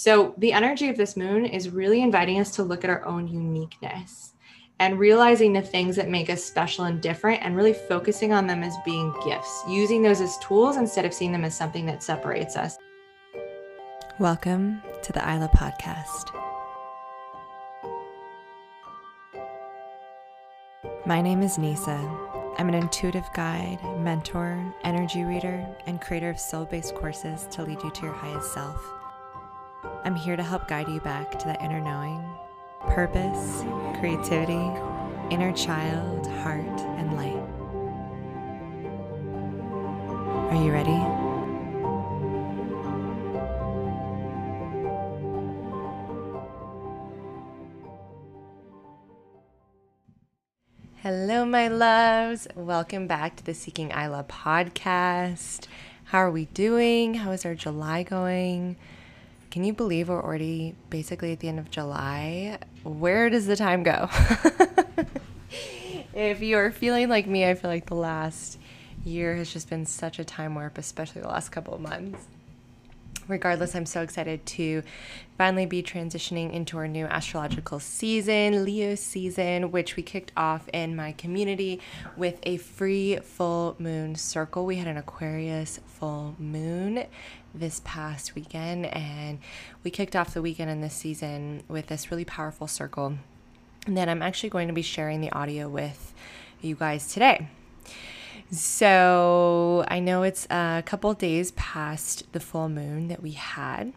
So, the energy of this moon is really inviting us to look at our own uniqueness and realizing the things that make us special and different and really focusing on them as being gifts, using those as tools instead of seeing them as something that separates us. Welcome to the Isla podcast. My name is Nisa. I'm an intuitive guide, mentor, energy reader, and creator of soul based courses to lead you to your highest self. I'm here to help guide you back to that inner knowing, purpose, creativity, inner child, heart, and light. Are you ready? Hello, my loves. Welcome back to the Seeking Isla podcast. How are we doing? How is our July going? Can you believe we're already basically at the end of July? Where does the time go? if you're feeling like me, I feel like the last year has just been such a time warp, especially the last couple of months regardless, I'm so excited to finally be transitioning into our new astrological season, Leo season, which we kicked off in my community with a free full moon circle. We had an Aquarius full moon this past weekend, and we kicked off the weekend in this season with this really powerful circle that I'm actually going to be sharing the audio with you guys today. So I know it's a couple days past the full moon that we had.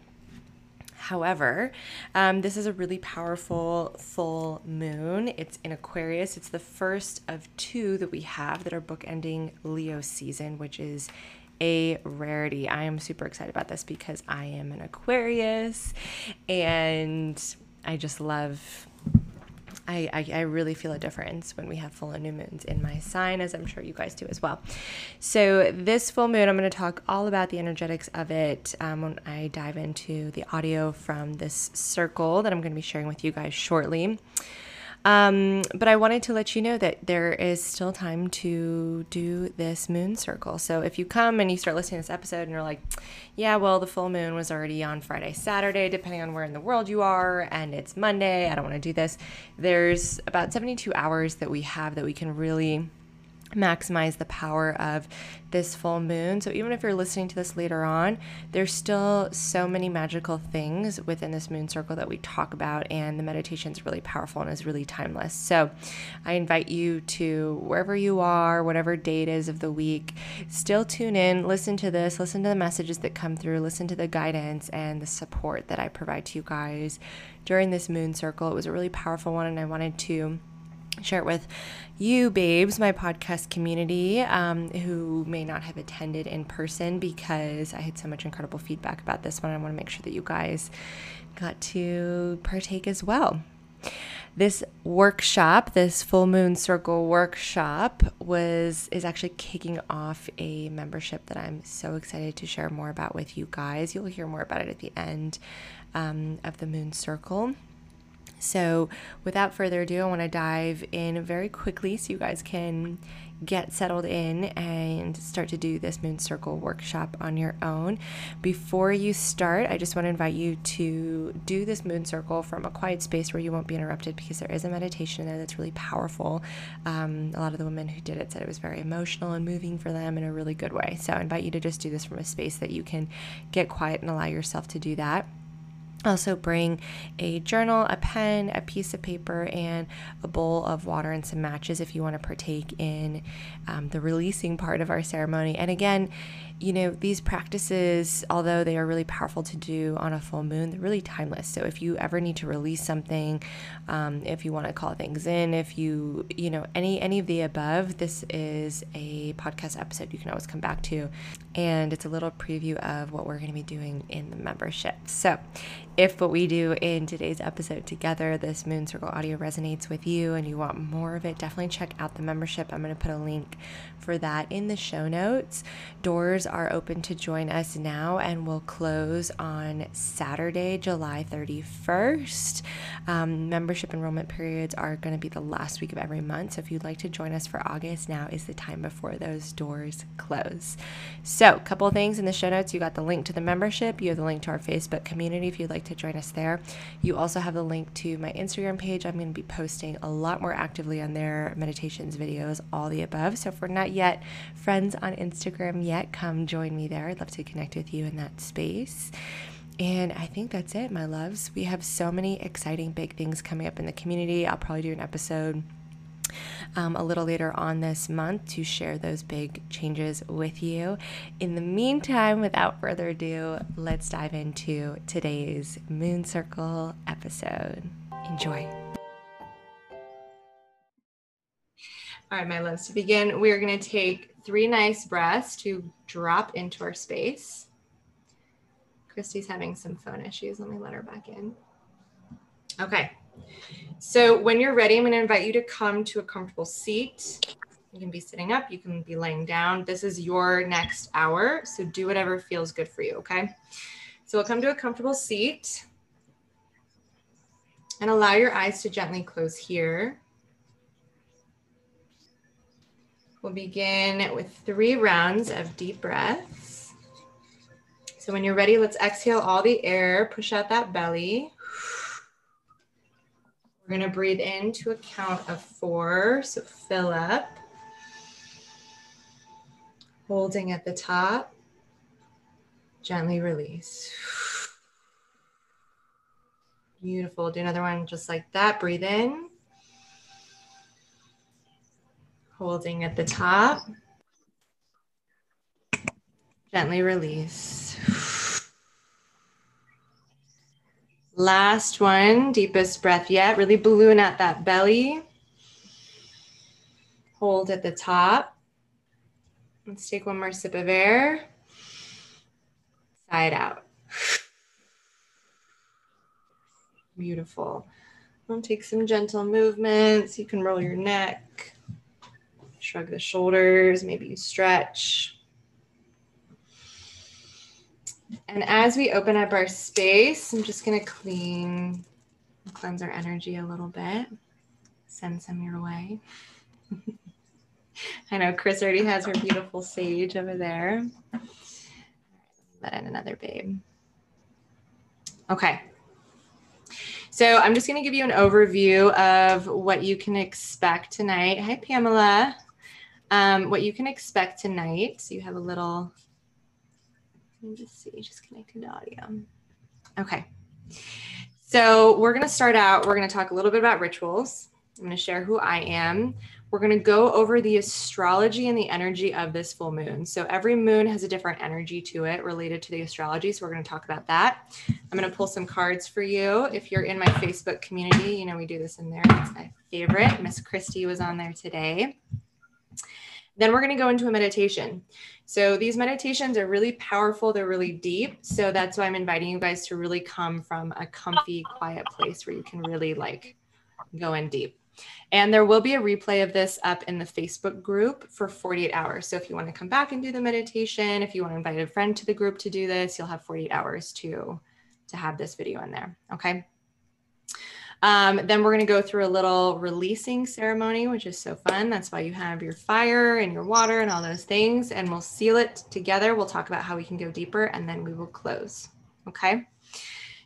However, um, this is a really powerful full moon. It's in Aquarius. It's the first of two that we have that are bookending Leo season, which is a rarity. I am super excited about this because I am an Aquarius and I just love I, I, I, really feel a difference when we have full and new moons in my sign, as I'm sure you guys do as well. So, this full moon, I'm going to talk all about the energetics of it um, when I dive into the audio from this circle that I'm going to be sharing with you guys shortly. Um, but I wanted to let you know that there is still time to do this moon circle. So if you come and you start listening to this episode and you're like, yeah, well, the full moon was already on Friday, Saturday, depending on where in the world you are, and it's Monday, I don't want to do this. There's about 72 hours that we have that we can really maximize the power of this full moon. So even if you're listening to this later on, there's still so many magical things within this moon circle that we talk about and the meditation is really powerful and is really timeless. So I invite you to wherever you are, whatever date is of the week, still tune in, listen to this, listen to the messages that come through, listen to the guidance and the support that I provide to you guys during this moon circle. It was a really powerful one and I wanted to share it with you, babes, my podcast community, um, who may not have attended in person because I had so much incredible feedback about this one. I want to make sure that you guys got to partake as well. This workshop, this full moon circle workshop, was is actually kicking off a membership that I'm so excited to share more about with you guys. You'll hear more about it at the end um, of the moon circle. So, without further ado, I want to dive in very quickly so you guys can get settled in and start to do this moon circle workshop on your own. Before you start, I just want to invite you to do this moon circle from a quiet space where you won't be interrupted because there is a meditation there that's really powerful. Um, a lot of the women who did it said it was very emotional and moving for them in a really good way. So, I invite you to just do this from a space that you can get quiet and allow yourself to do that. Also, bring a journal, a pen, a piece of paper, and a bowl of water and some matches if you want to partake in um, the releasing part of our ceremony. And again, you know, these practices, although they are really powerful to do on a full moon, they're really timeless. So if you ever need to release something, um, if you want to call things in, if you, you know, any any of the above, this is a podcast episode you can always come back to, and it's a little preview of what we're going to be doing in the membership. So if what we do in today's episode together, this Moon Circle audio resonates with you and you want more of it, definitely check out the membership. I'm going to put a link for that in the show notes. Doors are open to join us now and will close on Saturday, July 31st. Um, membership enrollment periods are going to be the last week of every month. So if you'd like to join us for August, now is the time before those doors close. So, a couple things in the show notes. You got the link to the membership, you have the link to our Facebook community if you'd like to join us there. You also have the link to my Instagram page. I'm going to be posting a lot more actively on there meditations, videos, all the above. So if we're not yet friends on Instagram yet, come join me there. I'd love to connect with you in that space. And I think that's it, my loves. We have so many exciting big things coming up in the community. I'll probably do an episode um, a little later on this month to share those big changes with you. In the meantime, without further ado, let's dive into today's Moon Circle episode. Enjoy. All right, my loves, to begin, we are going to take three nice breaths to drop into our space. Christy's having some phone issues. Let me let her back in. Okay. So when you're ready, I'm going to invite you to come to a comfortable seat. You can be sitting up, you can be laying down. This is your next hour. So do whatever feels good for you. Okay. So we'll come to a comfortable seat and allow your eyes to gently close here. We'll begin with three rounds of deep breaths. So when you're ready, let's exhale all the air, push out that belly. We're to breathe in to a count of four. So fill up. Holding at the top. Gently release. Beautiful. Do another one just like that. Breathe in. Holding at the top. Gently release. Last one, deepest breath yet. Really balloon at that belly. Hold at the top. Let's take one more sip of air. Side out. Beautiful. We'll take some gentle movements. You can roll your neck, shrug the shoulders, maybe you stretch. And as we open up our space, I'm just going to clean, cleanse our energy a little bit, send some your way. I know Chris already has her beautiful sage over there. Let in another babe. Okay. So I'm just going to give you an overview of what you can expect tonight. Hi, Pamela. Um, what you can expect tonight. So you have a little let me just see, just connecting to audio. Okay. So we're going to start out, we're going to talk a little bit about rituals. I'm going to share who I am. We're going to go over the astrology and the energy of this full moon. So every moon has a different energy to it related to the astrology. So we're going to talk about that. I'm going to pull some cards for you. If you're in my Facebook community, you know, we do this in there. It's my favorite. Miss Christie was on there today. Then we're going to go into a meditation. So these meditations are really powerful, they're really deep. So that's why I'm inviting you guys to really come from a comfy, quiet place where you can really like go in deep. And there will be a replay of this up in the Facebook group for 48 hours. So if you want to come back and do the meditation, if you want to invite a friend to the group to do this, you'll have 48 hours to to have this video in there. Okay. Um, then we're going to go through a little releasing ceremony, which is so fun. That's why you have your fire and your water and all those things. And we'll seal it together. We'll talk about how we can go deeper and then we will close. Okay.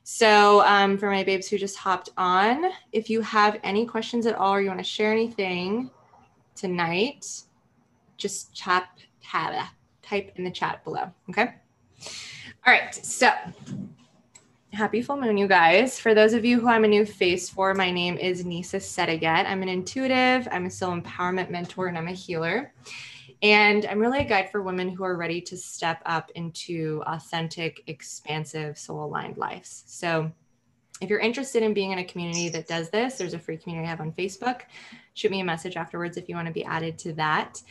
So, um, for my babes who just hopped on, if you have any questions at all or you want to share anything tonight, just tap, type in the chat below. Okay. All right. So, Happy full moon, you guys. For those of you who I'm a new face for, my name is Nisa Setaget. I'm an intuitive, I'm a soul empowerment mentor, and I'm a healer. And I'm really a guide for women who are ready to step up into authentic, expansive, soul aligned lives. So, if you're interested in being in a community that does this, there's a free community I have on Facebook. Shoot me a message afterwards if you want to be added to that.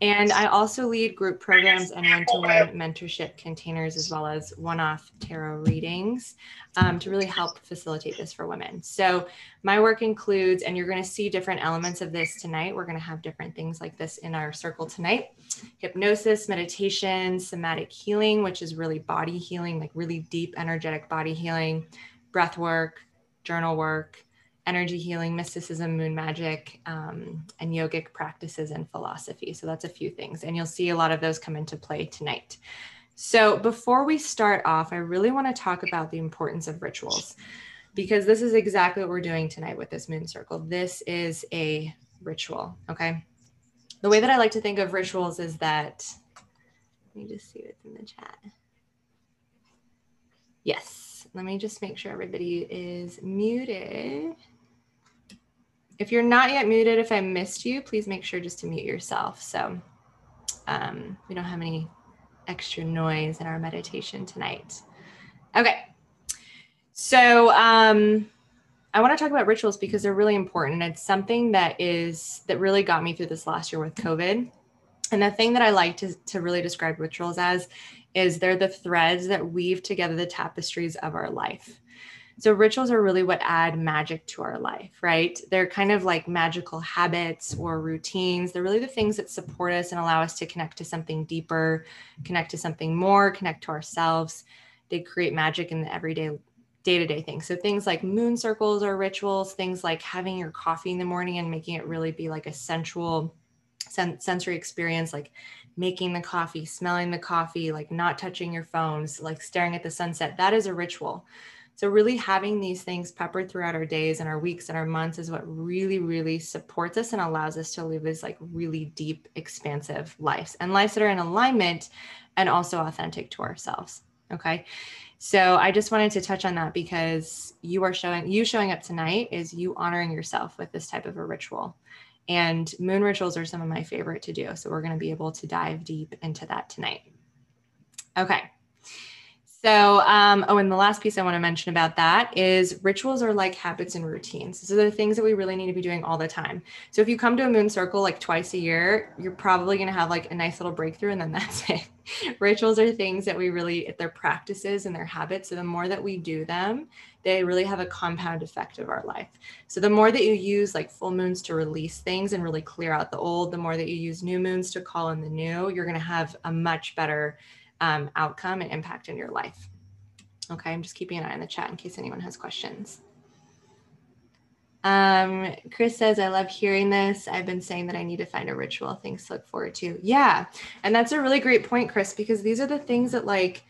And I also lead group programs and one to one mentorship containers, as well as one off tarot readings um, to really help facilitate this for women. So, my work includes, and you're going to see different elements of this tonight. We're going to have different things like this in our circle tonight hypnosis, meditation, somatic healing, which is really body healing, like really deep, energetic body healing, breath work, journal work energy healing, mysticism, moon magic, um, and yogic practices and philosophy. So that's a few things. And you'll see a lot of those come into play tonight. So, before we start off, I really want to talk about the importance of rituals because this is exactly what we're doing tonight with this moon circle. This is a ritual, okay? The way that I like to think of rituals is that, let me just see what's in the chat. Yes, let me just make sure everybody is muted. If you're not yet muted, if I missed you, please make sure just to mute yourself. So um, we don't have any extra noise in our meditation tonight. Okay. So um, I want to talk about rituals because they're really important. It's something that is that really got me through this last year with COVID. And the thing that I like to, to really describe rituals as is they're the threads that weave together the tapestries of our life. So rituals are really what add magic to our life, right? They're kind of like magical habits or routines. They're really the things that support us and allow us to connect to something deeper, connect to something more, connect to ourselves. They create magic in the everyday day-to-day things. So things like moon circles or rituals, things like having your coffee in the morning and making it really be like a sensual sen- sensory experience like making the coffee, smelling the coffee, like not touching your phones, like staring at the sunset. That is a ritual. So, really having these things peppered throughout our days and our weeks and our months is what really, really supports us and allows us to live these like really deep, expansive lives and lives that are in alignment and also authentic to ourselves. Okay. So I just wanted to touch on that because you are showing you showing up tonight is you honoring yourself with this type of a ritual. And moon rituals are some of my favorite to do. So we're going to be able to dive deep into that tonight. Okay. So, um, oh, and the last piece I want to mention about that is rituals are like habits and routines. So, they're things that we really need to be doing all the time. So, if you come to a moon circle like twice a year, you're probably going to have like a nice little breakthrough, and then that's it. rituals are things that we really, they're practices and they're habits. So, the more that we do them, they really have a compound effect of our life. So, the more that you use like full moons to release things and really clear out the old, the more that you use new moons to call in the new, you're going to have a much better um, outcome and impact in your life. Okay, I'm just keeping an eye on the chat in case anyone has questions. Um, Chris says, I love hearing this. I've been saying that I need to find a ritual, things to look forward to. Yeah. And that's a really great point, Chris, because these are the things that like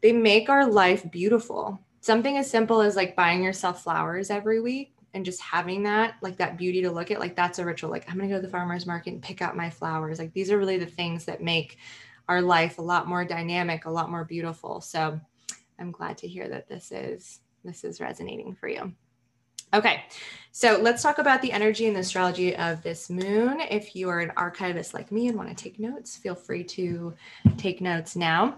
they make our life beautiful. Something as simple as like buying yourself flowers every week and just having that, like that beauty to look at, like that's a ritual. Like I'm gonna go to the farmer's market and pick out my flowers. Like these are really the things that make our life a lot more dynamic, a lot more beautiful. So I'm glad to hear that this is this is resonating for you. Okay, so let's talk about the energy and the astrology of this moon. If you are an archivist like me and want to take notes, feel free to take notes now.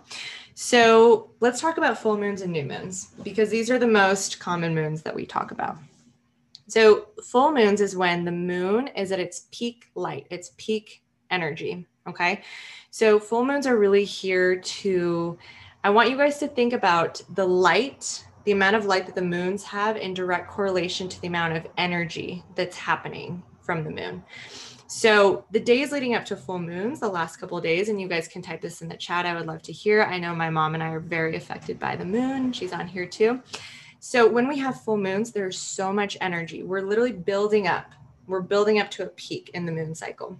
So let's talk about full moons and new moons because these are the most common moons that we talk about. So full moons is when the moon is at its peak light, its peak energy. Okay. So full moons are really here to, I want you guys to think about the light, the amount of light that the moons have in direct correlation to the amount of energy that's happening from the moon. So the days leading up to full moons, the last couple of days, and you guys can type this in the chat. I would love to hear. I know my mom and I are very affected by the moon. She's on here too. So when we have full moons, there's so much energy. We're literally building up. We're building up to a peak in the moon cycle.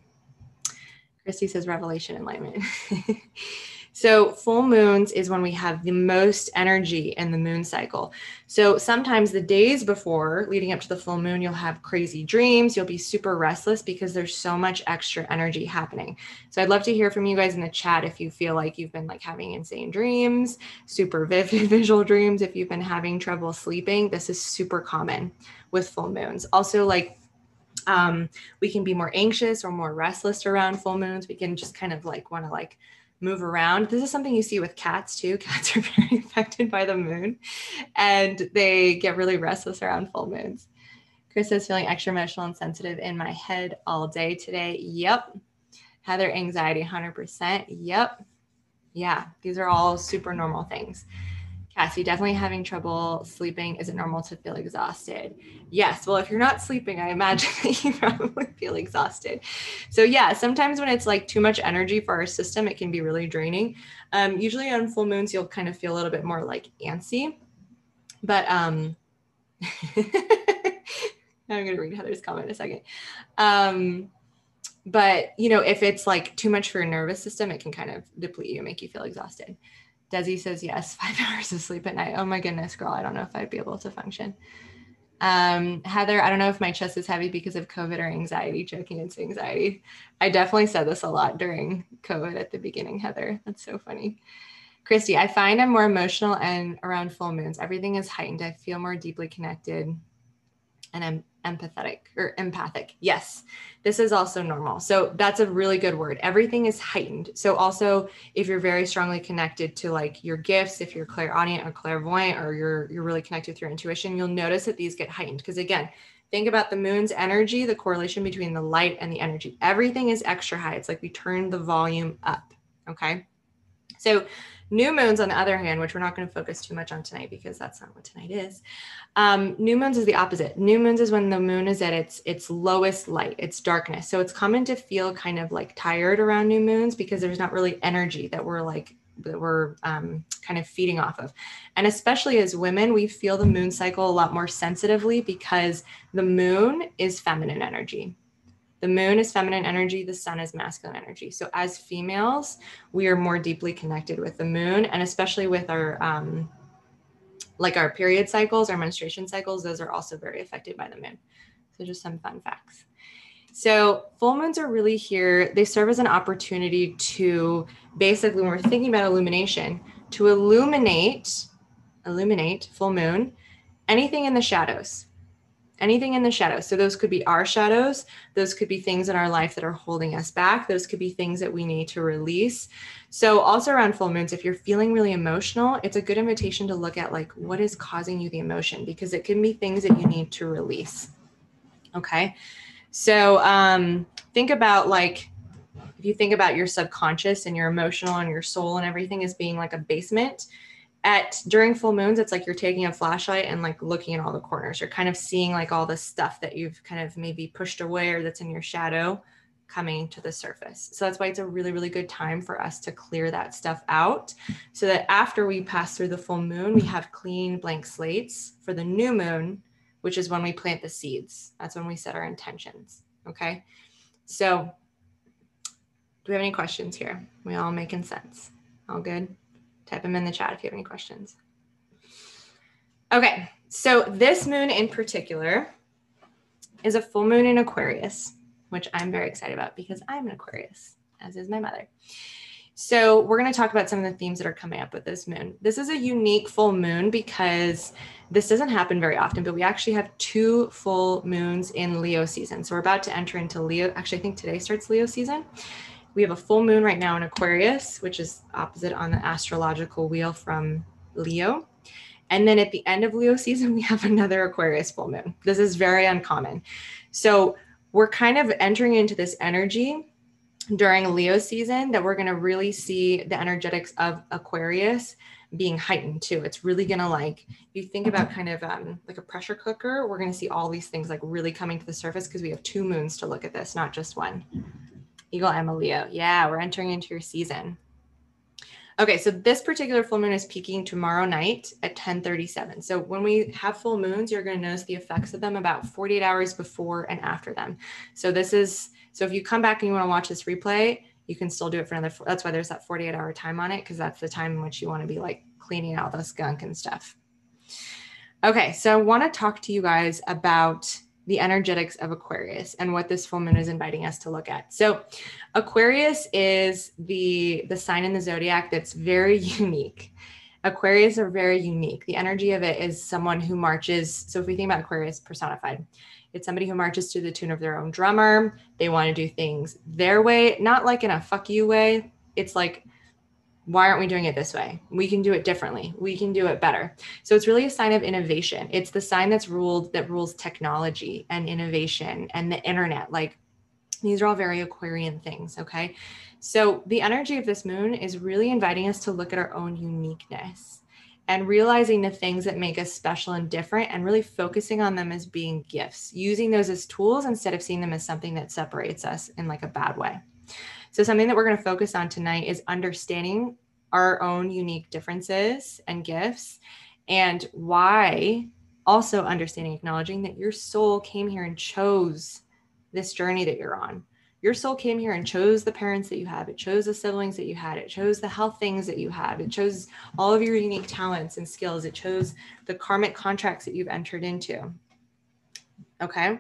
Christy says revelation enlightenment. so full moons is when we have the most energy in the moon cycle. So sometimes the days before leading up to the full moon, you'll have crazy dreams. You'll be super restless because there's so much extra energy happening. So I'd love to hear from you guys in the chat if you feel like you've been like having insane dreams, super vivid visual dreams. If you've been having trouble sleeping, this is super common with full moons. Also like um, we can be more anxious or more restless around full moons. We can just kind of like want to like move around. This is something you see with cats too. Cats are very affected by the moon and they get really restless around full moons. Chris is feeling extra emotional and sensitive in my head all day today. Yep. Heather, anxiety 100%. Yep. Yeah, these are all super normal things. Cassie, definitely having trouble sleeping. Is it normal to feel exhausted? Yes. Well, if you're not sleeping, I imagine that you probably feel exhausted. So, yeah, sometimes when it's like too much energy for our system, it can be really draining. Um, usually on full moons, you'll kind of feel a little bit more like antsy. But um, I'm going to read Heather's comment in a second. Um, but you know, if it's like too much for your nervous system, it can kind of deplete you, and make you feel exhausted. Desi says yes, five hours of sleep at night. Oh my goodness, girl, I don't know if I'd be able to function. Um, Heather, I don't know if my chest is heavy because of COVID or anxiety. Joking, it's anxiety. I definitely said this a lot during COVID at the beginning, Heather. That's so funny. Christy, I find I'm more emotional and around full moons. Everything is heightened. I feel more deeply connected and I'm empathetic or empathic. Yes, this is also normal. So that's a really good word. Everything is heightened. So also if you're very strongly connected to like your gifts, if you're clairaudient or clairvoyant or you're you're really connected with your intuition, you'll notice that these get heightened because again, think about the moon's energy, the correlation between the light and the energy. Everything is extra high. It's like we turn the volume up, okay? So New moons, on the other hand, which we're not going to focus too much on tonight because that's not what tonight is. Um, new moons is the opposite. New moons is when the moon is at its its lowest light, its darkness. So it's common to feel kind of like tired around new moons because there's not really energy that we're like that we're um, kind of feeding off of. And especially as women, we feel the moon cycle a lot more sensitively because the moon is feminine energy. The moon is feminine energy, the sun is masculine energy. So, as females, we are more deeply connected with the moon, and especially with our, um, like our period cycles, our menstruation cycles, those are also very affected by the moon. So, just some fun facts. So, full moons are really here. They serve as an opportunity to basically, when we're thinking about illumination, to illuminate, illuminate full moon, anything in the shadows anything in the shadows. So those could be our shadows. Those could be things in our life that are holding us back. Those could be things that we need to release. So also around full moons, if you're feeling really emotional, it's a good invitation to look at like what is causing you the emotion because it can be things that you need to release. Okay. So um, think about like if you think about your subconscious and your emotional and your soul and everything as being like a basement, at during full moons it's like you're taking a flashlight and like looking at all the corners. You're kind of seeing like all the stuff that you've kind of maybe pushed away or that's in your shadow coming to the surface. So that's why it's a really really good time for us to clear that stuff out so that after we pass through the full moon we have clean blank slates for the new moon which is when we plant the seeds. That's when we set our intentions okay? So do we have any questions here? We all making sense. All good Type them in the chat if you have any questions. Okay, so this moon in particular is a full moon in Aquarius, which I'm very excited about because I'm an Aquarius, as is my mother. So, we're going to talk about some of the themes that are coming up with this moon. This is a unique full moon because this doesn't happen very often, but we actually have two full moons in Leo season. So, we're about to enter into Leo. Actually, I think today starts Leo season. We have a full moon right now in Aquarius, which is opposite on the astrological wheel from Leo. And then at the end of Leo season, we have another Aquarius full moon. This is very uncommon. So we're kind of entering into this energy during Leo season that we're going to really see the energetics of Aquarius being heightened too. It's really going to like, you think about kind of um, like a pressure cooker, we're going to see all these things like really coming to the surface because we have two moons to look at this, not just one. Eagle Emma Leo. Yeah, we're entering into your season. Okay, so this particular full moon is peaking tomorrow night at 1037. So when we have full moons, you're going to notice the effects of them about 48 hours before and after them. So this is so if you come back and you want to watch this replay, you can still do it for another that's why there's that 48 hour time on it because that's the time in which you want to be like cleaning out the skunk and stuff. Okay, so I want to talk to you guys about the energetics of Aquarius and what this full moon is inviting us to look at. So, Aquarius is the the sign in the zodiac that's very unique. Aquarius are very unique. The energy of it is someone who marches. So, if we think about Aquarius personified, it's somebody who marches to the tune of their own drummer. They want to do things their way, not like in a fuck you way. It's like why aren't we doing it this way? We can do it differently. We can do it better. So it's really a sign of innovation. It's the sign that's ruled that rules technology and innovation and the internet. Like these are all very Aquarian things. Okay. So the energy of this moon is really inviting us to look at our own uniqueness and realizing the things that make us special and different and really focusing on them as being gifts, using those as tools instead of seeing them as something that separates us in like a bad way. So, something that we're going to focus on tonight is understanding our own unique differences and gifts and why also understanding, acknowledging that your soul came here and chose this journey that you're on. your soul came here and chose the parents that you have. It chose the siblings that you had. It chose the health things that you have. It chose all of your unique talents and skills. It chose the karmic contracts that you've entered into. Okay.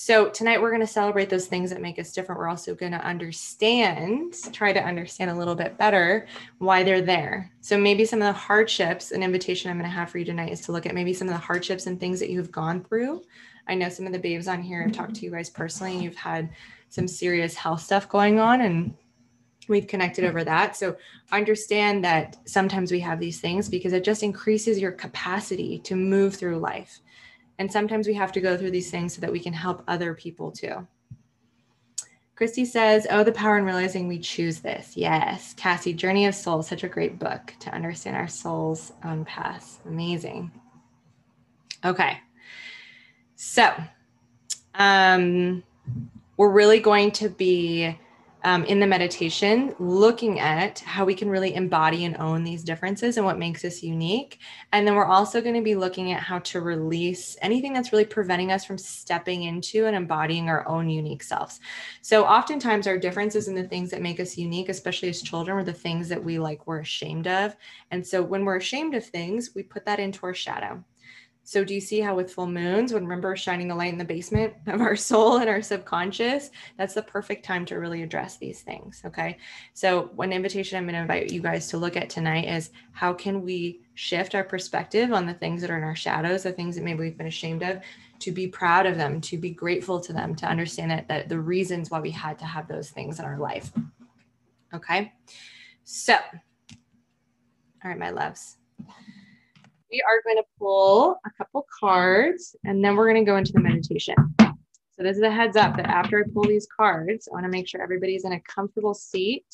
So tonight we're going to celebrate those things that make us different. We're also going to understand, try to understand a little bit better why they're there. So maybe some of the hardships, an invitation I'm going to have for you tonight is to look at maybe some of the hardships and things that you've gone through. I know some of the babes on here have talked to you guys personally, and you've had some serious health stuff going on, and we've connected over that. So understand that sometimes we have these things because it just increases your capacity to move through life. And sometimes we have to go through these things so that we can help other people too. Christy says, Oh, the power in realizing we choose this. Yes. Cassie, Journey of Soul, such a great book to understand our soul's own path. Amazing. Okay. So, um, we're really going to be um, in the meditation, looking at how we can really embody and own these differences and what makes us unique. And then we're also going to be looking at how to release anything that's really preventing us from stepping into and embodying our own unique selves. So, oftentimes, our differences and the things that make us unique, especially as children, are the things that we like we're ashamed of. And so, when we're ashamed of things, we put that into our shadow. So, do you see how with full moons, when remember shining the light in the basement of our soul and our subconscious, that's the perfect time to really address these things. Okay. So, one invitation I'm going to invite you guys to look at tonight is how can we shift our perspective on the things that are in our shadows, the things that maybe we've been ashamed of, to be proud of them, to be grateful to them, to understand that, that the reasons why we had to have those things in our life. Okay. So, all right, my loves we are going to pull a couple cards and then we're going to go into the meditation. So this is a heads up that after I pull these cards, I want to make sure everybody's in a comfortable seat,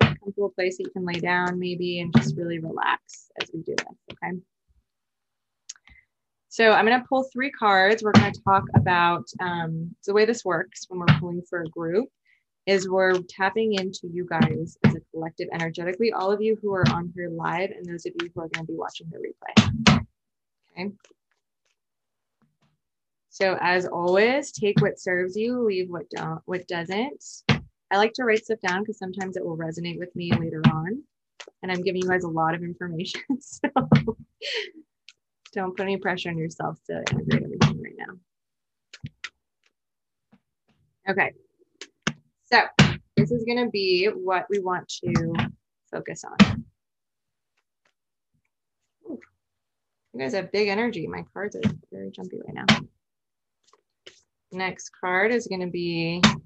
a comfortable place that you can lay down maybe and just really relax as we do this, okay? So I'm going to pull three cards. We're going to talk about um, the way this works when we're pulling for a group is we're tapping into you guys as a collective energetically, all of you who are on here live and those of you who are going to be watching the replay. Okay. So as always, take what serves you, leave what don't, what doesn't. I like to write stuff down because sometimes it will resonate with me later on. And I'm giving you guys a lot of information. So don't put any pressure on yourself to integrate everything right now. Okay. So this is going to be what we want to focus on. Ooh, you guys have big energy. My cards are very jumpy right now. Next card is going to be an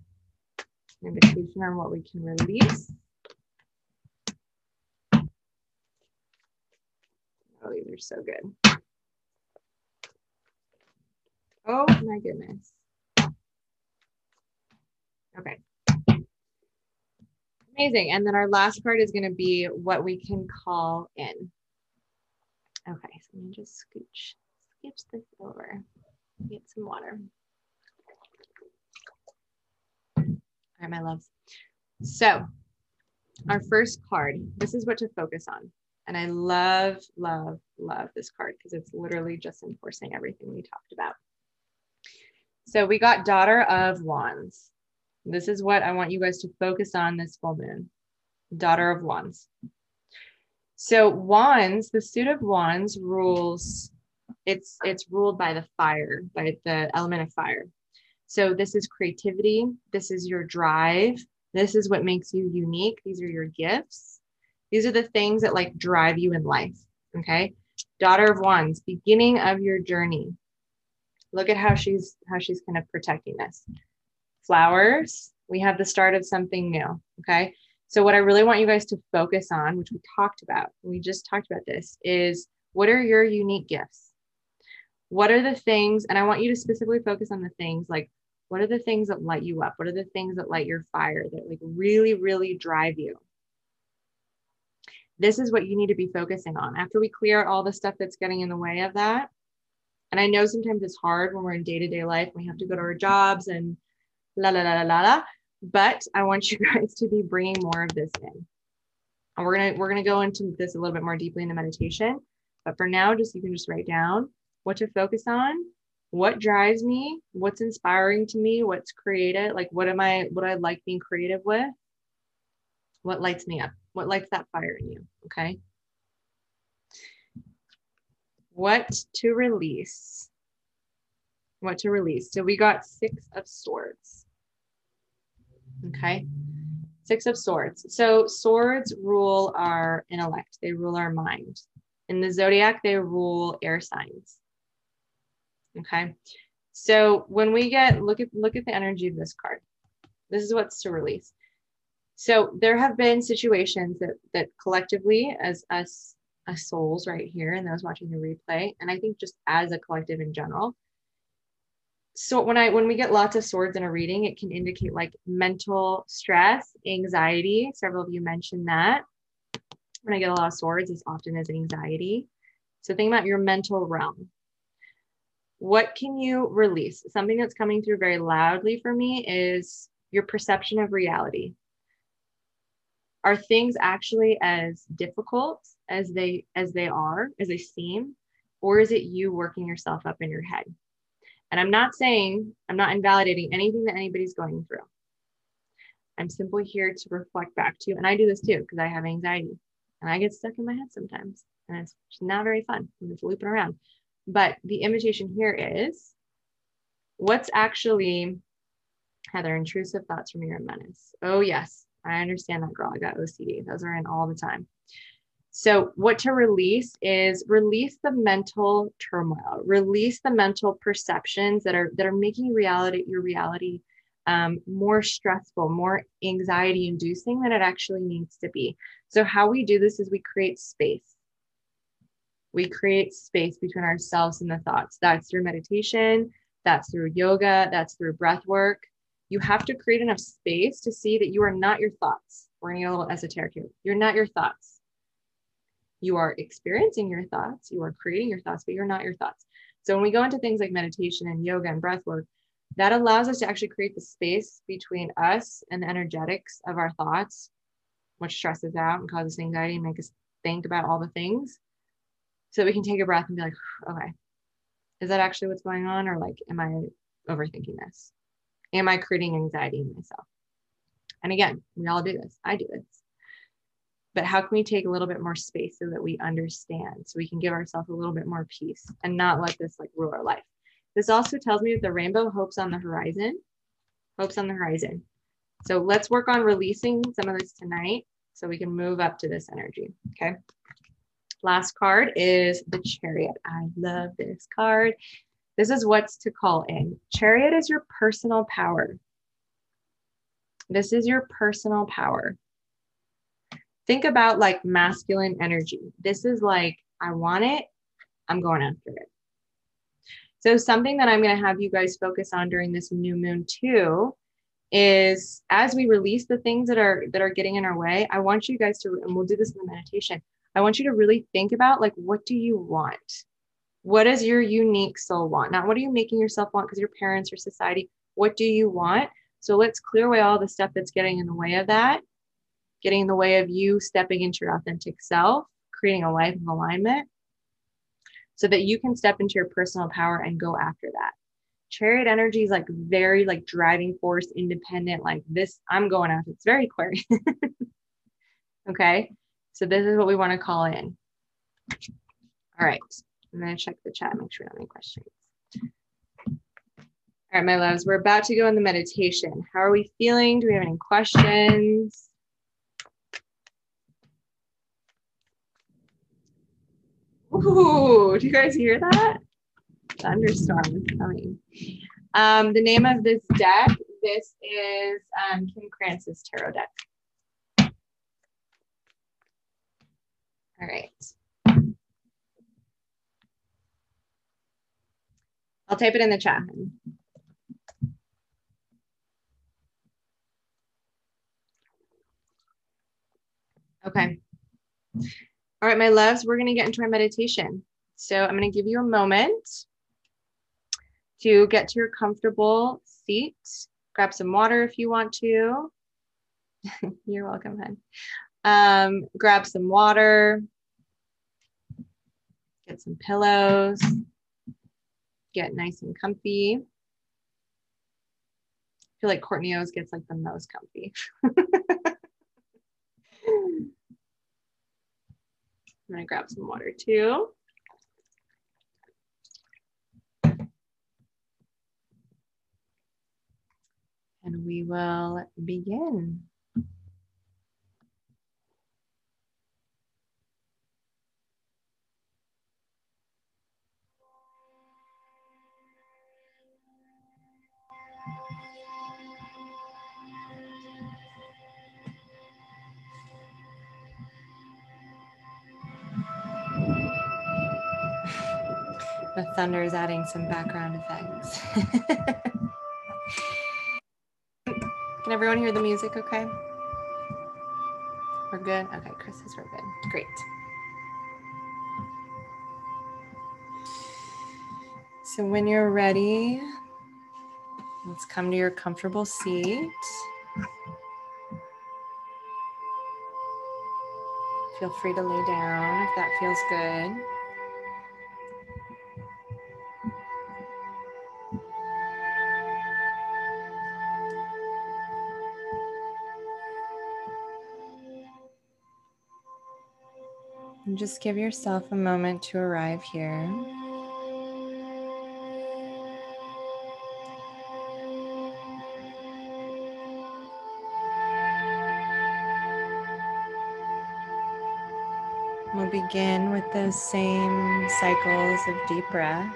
invitation on what we can release. Oh, these are so good. Oh my goodness. Okay. Amazing. And then our last part is going to be what we can call in. Okay, so let me just scooch, scooch this over, get some water. All right, my loves. So our first card, this is what to focus on. And I love, love, love this card because it's literally just enforcing everything we talked about. So we got Daughter of Wands. This is what I want you guys to focus on this full moon. Daughter of Wands. So Wands, the suit of Wands rules. It's it's ruled by the fire, by the element of fire. So this is creativity. This is your drive. This is what makes you unique. These are your gifts. These are the things that like drive you in life. Okay. Daughter of Wands, beginning of your journey. Look at how she's how she's kind of protecting this flowers, we have the start of something new. Okay. So, what I really want you guys to focus on, which we talked about, we just talked about this, is what are your unique gifts? What are the things, and I want you to specifically focus on the things like what are the things that light you up? What are the things that light your fire that like really, really drive you? This is what you need to be focusing on. After we clear out all the stuff that's getting in the way of that, and I know sometimes it's hard when we're in day to day life, we have to go to our jobs and la la la la la. But I want you guys to be bringing more of this in. And we're gonna we're gonna go into this a little bit more deeply in the meditation. But for now, just you can just write down what to focus on what drives me what's inspiring to me what's creative like what am i what i like being creative with? What lights me up? What lights that fire in you? Okay? What to release? What to release? So we got six of swords okay six of swords so swords rule our intellect they rule our mind in the zodiac they rule air signs Okay. So when we get look at look at the energy of this card. This is what's to release. So there have been situations that that collectively as us as souls right here and those watching the replay, and I think just as a collective in general. So when I when we get lots of swords in a reading, it can indicate like mental stress, anxiety. Several of you mentioned that. When I get a lot of swords, it's often as anxiety. So think about your mental realm what can you release? Something that's coming through very loudly for me is your perception of reality. Are things actually as difficult as they as they are, as they seem, or is it you working yourself up in your head? And I'm not saying, I'm not invalidating anything that anybody's going through. I'm simply here to reflect back to you. And I do this too because I have anxiety and I get stuck in my head sometimes. And it's not very fun. I'm just looping around. But the invitation here is what's actually, Heather, intrusive thoughts from your menace. Oh, yes, I understand that, girl. I got OCD. Those are in all the time. So, what to release is release the mental turmoil, release the mental perceptions that are that are making reality your reality um, more stressful, more anxiety inducing than it actually needs to be. So, how we do this is we create space we create space between ourselves and the thoughts. That's through meditation, that's through yoga, that's through breath work. You have to create enough space to see that you are not your thoughts. We're going to get a little esoteric here. You're not your thoughts. You are experiencing your thoughts, you are creating your thoughts, but you're not your thoughts. So when we go into things like meditation and yoga and breath work, that allows us to actually create the space between us and the energetics of our thoughts, which stresses out and causes anxiety and make us think about all the things so we can take a breath and be like, okay, is that actually what's going on? Or like, am I overthinking this? Am I creating anxiety in myself? And again, we all do this. I do this. But how can we take a little bit more space so that we understand, so we can give ourselves a little bit more peace and not let this like rule our life? This also tells me that the rainbow hopes on the horizon, hopes on the horizon. So let's work on releasing some of this tonight so we can move up to this energy. Okay. Last card is the chariot. I love this card. This is what's to call in. Chariot is your personal power. This is your personal power. Think about like masculine energy. This is like, I want it, I'm going after it. So, something that I'm going to have you guys focus on during this new moon too is as we release the things that are that are getting in our way i want you guys to and we'll do this in the meditation I want you to really think about like, what do you want? What does your unique soul want? Not what are you making yourself want because your parents or society, what do you want? So let's clear away all the stuff that's getting in the way of that, getting in the way of you stepping into your authentic self, creating a life of alignment so that you can step into your personal power and go after that. Chariot energy is like very like driving force, independent, like this, I'm going after. It's very Aquarian. okay. So this is what we want to call in. All right. I'm going to check the chat, make sure we have any questions. All right, my loves, we're about to go in the meditation. How are we feeling? Do we have any questions? Ooh, do you guys hear that? Thunderstorm is coming. Um, the name of this deck, this is um, Kim Krans's tarot deck. All right. I'll type it in the chat. Okay. All right, my loves, we're going to get into our meditation. So I'm going to give you a moment to get to your comfortable seat. Grab some water if you want to. You're welcome, hon. Um, grab some water, get some pillows. get nice and comfy. I feel like Courtney always gets like the most comfy. I'm gonna grab some water too. And we will begin. The thunder is adding some background effects. Can everyone hear the music okay? We're good? Okay, Chris says we're good. Great. So when you're ready, let's come to your comfortable seat. Feel free to lay down if that feels good. Just give yourself a moment to arrive here. We'll begin with those same cycles of deep breath.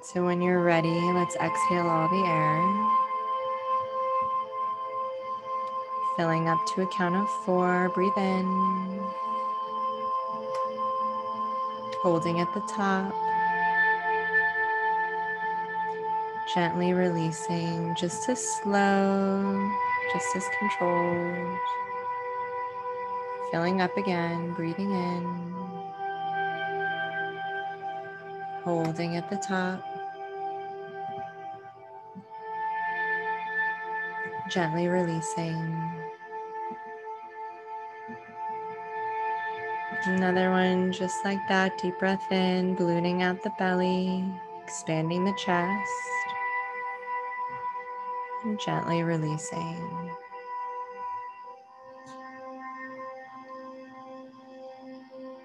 So when you're ready, let's exhale all the air. Filling up to a count of four, breathe in. Holding at the top. Gently releasing, just as slow, just as controlled. Filling up again, breathing in. Holding at the top. Gently releasing. Another one just like that. Deep breath in, ballooning out the belly, expanding the chest, and gently releasing.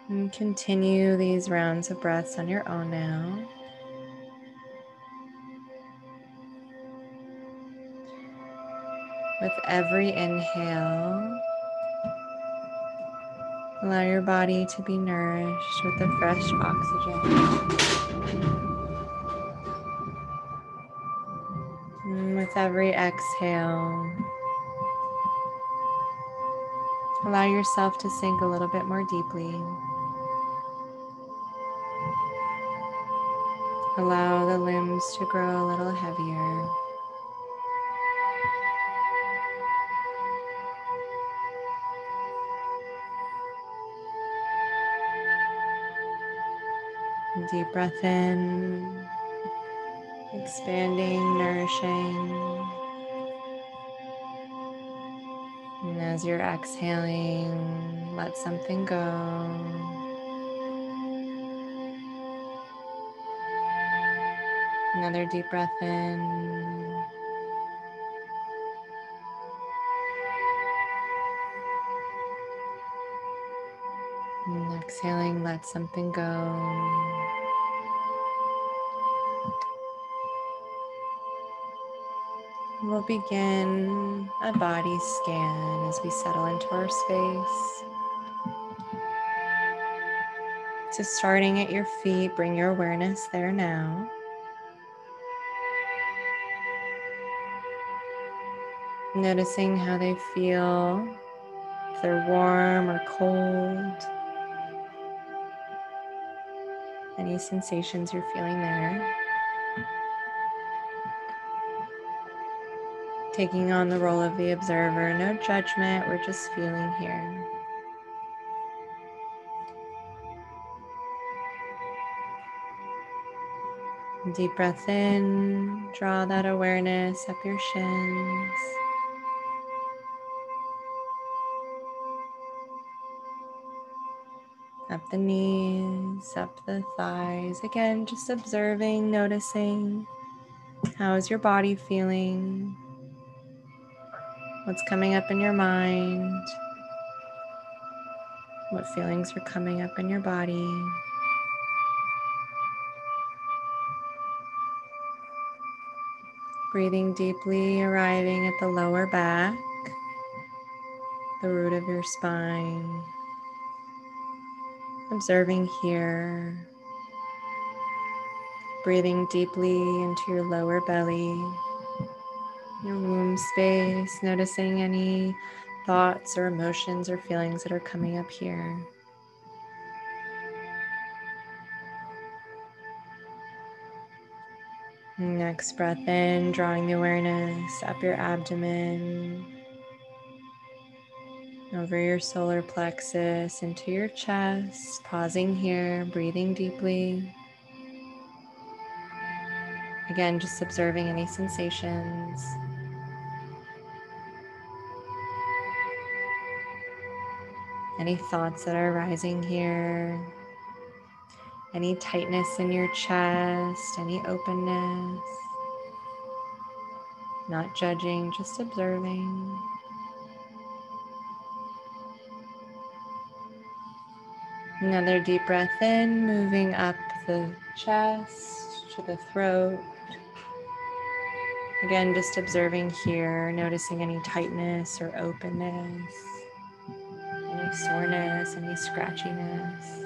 And continue these rounds of breaths on your own now. With every inhale, Allow your body to be nourished with the fresh oxygen. And with every exhale, allow yourself to sink a little bit more deeply. Allow the limbs to grow a little heavier. Deep breath in, expanding, nourishing. And as you're exhaling, let something go. Another deep breath in. And exhaling, let something go. We'll begin a body scan as we settle into our space. So, starting at your feet, bring your awareness there now. Noticing how they feel, if they're warm or cold. Any sensations you're feeling there. Taking on the role of the observer. No judgment, we're just feeling here. Deep breath in, draw that awareness up your shins. up the knees, up the thighs. Again, just observing, noticing. How is your body feeling? What's coming up in your mind? What feelings are coming up in your body? Breathing deeply, arriving at the lower back, the root of your spine. Observing here. Breathing deeply into your lower belly, your womb space, noticing any thoughts or emotions or feelings that are coming up here. Next breath in, drawing the awareness up your abdomen, over your solar plexus into your chest, pausing here, breathing deeply. Again, just observing any sensations. Any thoughts that are rising here, any tightness in your chest, any openness. Not judging, just observing. Another deep breath in, moving up the chest to the throat. Again, just observing here, noticing any tightness or openness, any soreness, any scratchiness.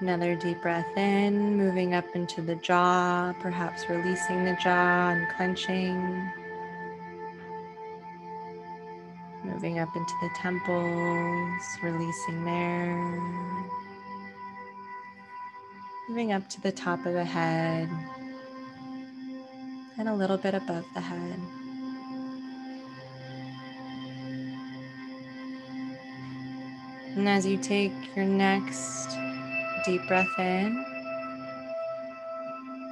Another deep breath in, moving up into the jaw, perhaps releasing the jaw and clenching. Moving up into the temples, releasing there. Moving up to the top of the head and a little bit above the head. And as you take your next deep breath in,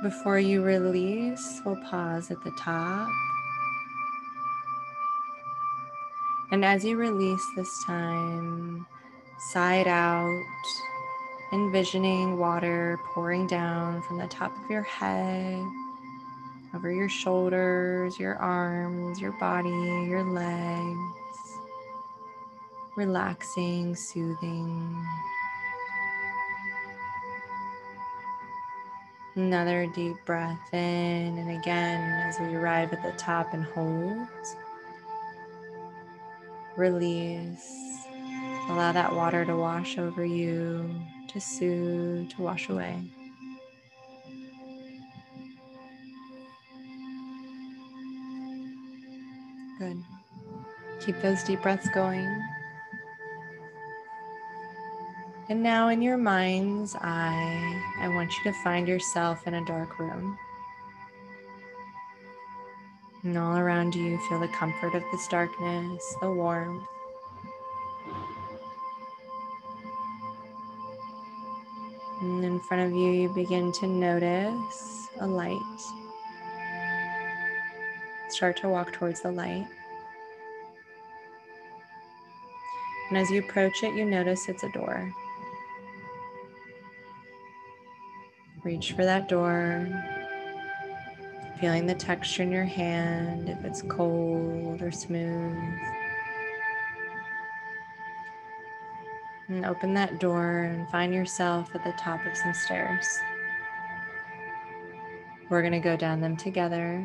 before you release, we'll pause at the top. And as you release this time, side out, envisioning water pouring down from the top of your head, over your shoulders, your arms, your body, your legs, relaxing, soothing. Another deep breath in, and again, as we arrive at the top and hold release. Allow that water to wash over you, to soothe, to wash away. Good. Keep those deep breaths going. And now, in your mind's eye, I want you to find yourself in a dark room. And all around you, feel the comfort of this darkness, the warmth. And in front of you, you begin to notice a light. Start to walk towards the light. And as you approach it, you notice it's a door. Reach for that door. Feeling the texture in your hand, if it's cold or smooth. And open that door and find yourself at the top of some stairs. We're going to go down them together,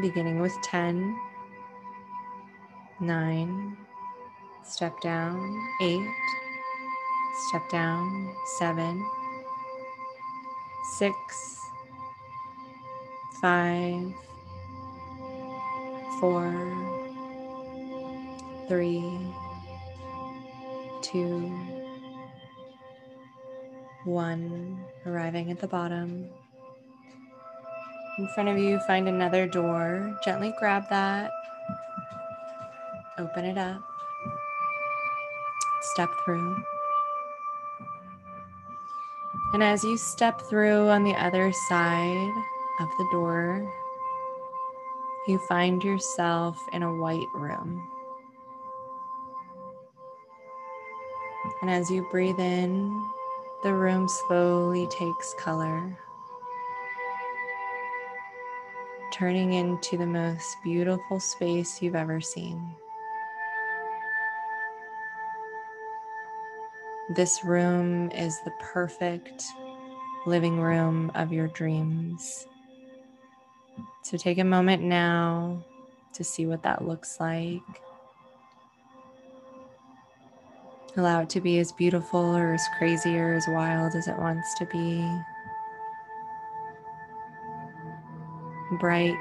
beginning with 10, 9, step down, 8, step down, 7, 6, five, four, three, two, one, arriving at the bottom. In front of you, find another door. Gently grab that, open it up, step through. And as you step through on the other side, of the door, you find yourself in a white room. And as you breathe in, the room slowly takes color, turning into the most beautiful space you've ever seen. This room is the perfect living room of your dreams. So take a moment now to see what that looks like. Allow it to be as beautiful or as crazy or as wild as it wants to be. Bright,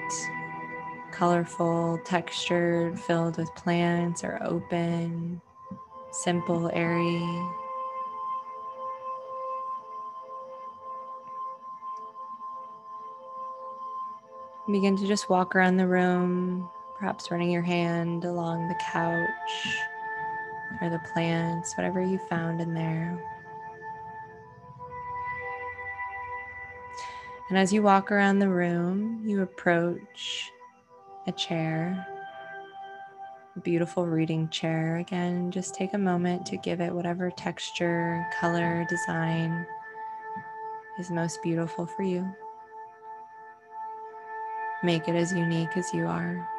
colorful, textured, filled with plants, or open, simple, airy. Begin to just walk around the room, perhaps running your hand along the couch or the plants, whatever you found in there. And as you walk around the room, you approach a chair, a beautiful reading chair. Again, just take a moment to give it whatever texture, color, design is most beautiful for you. Make it as unique as you are.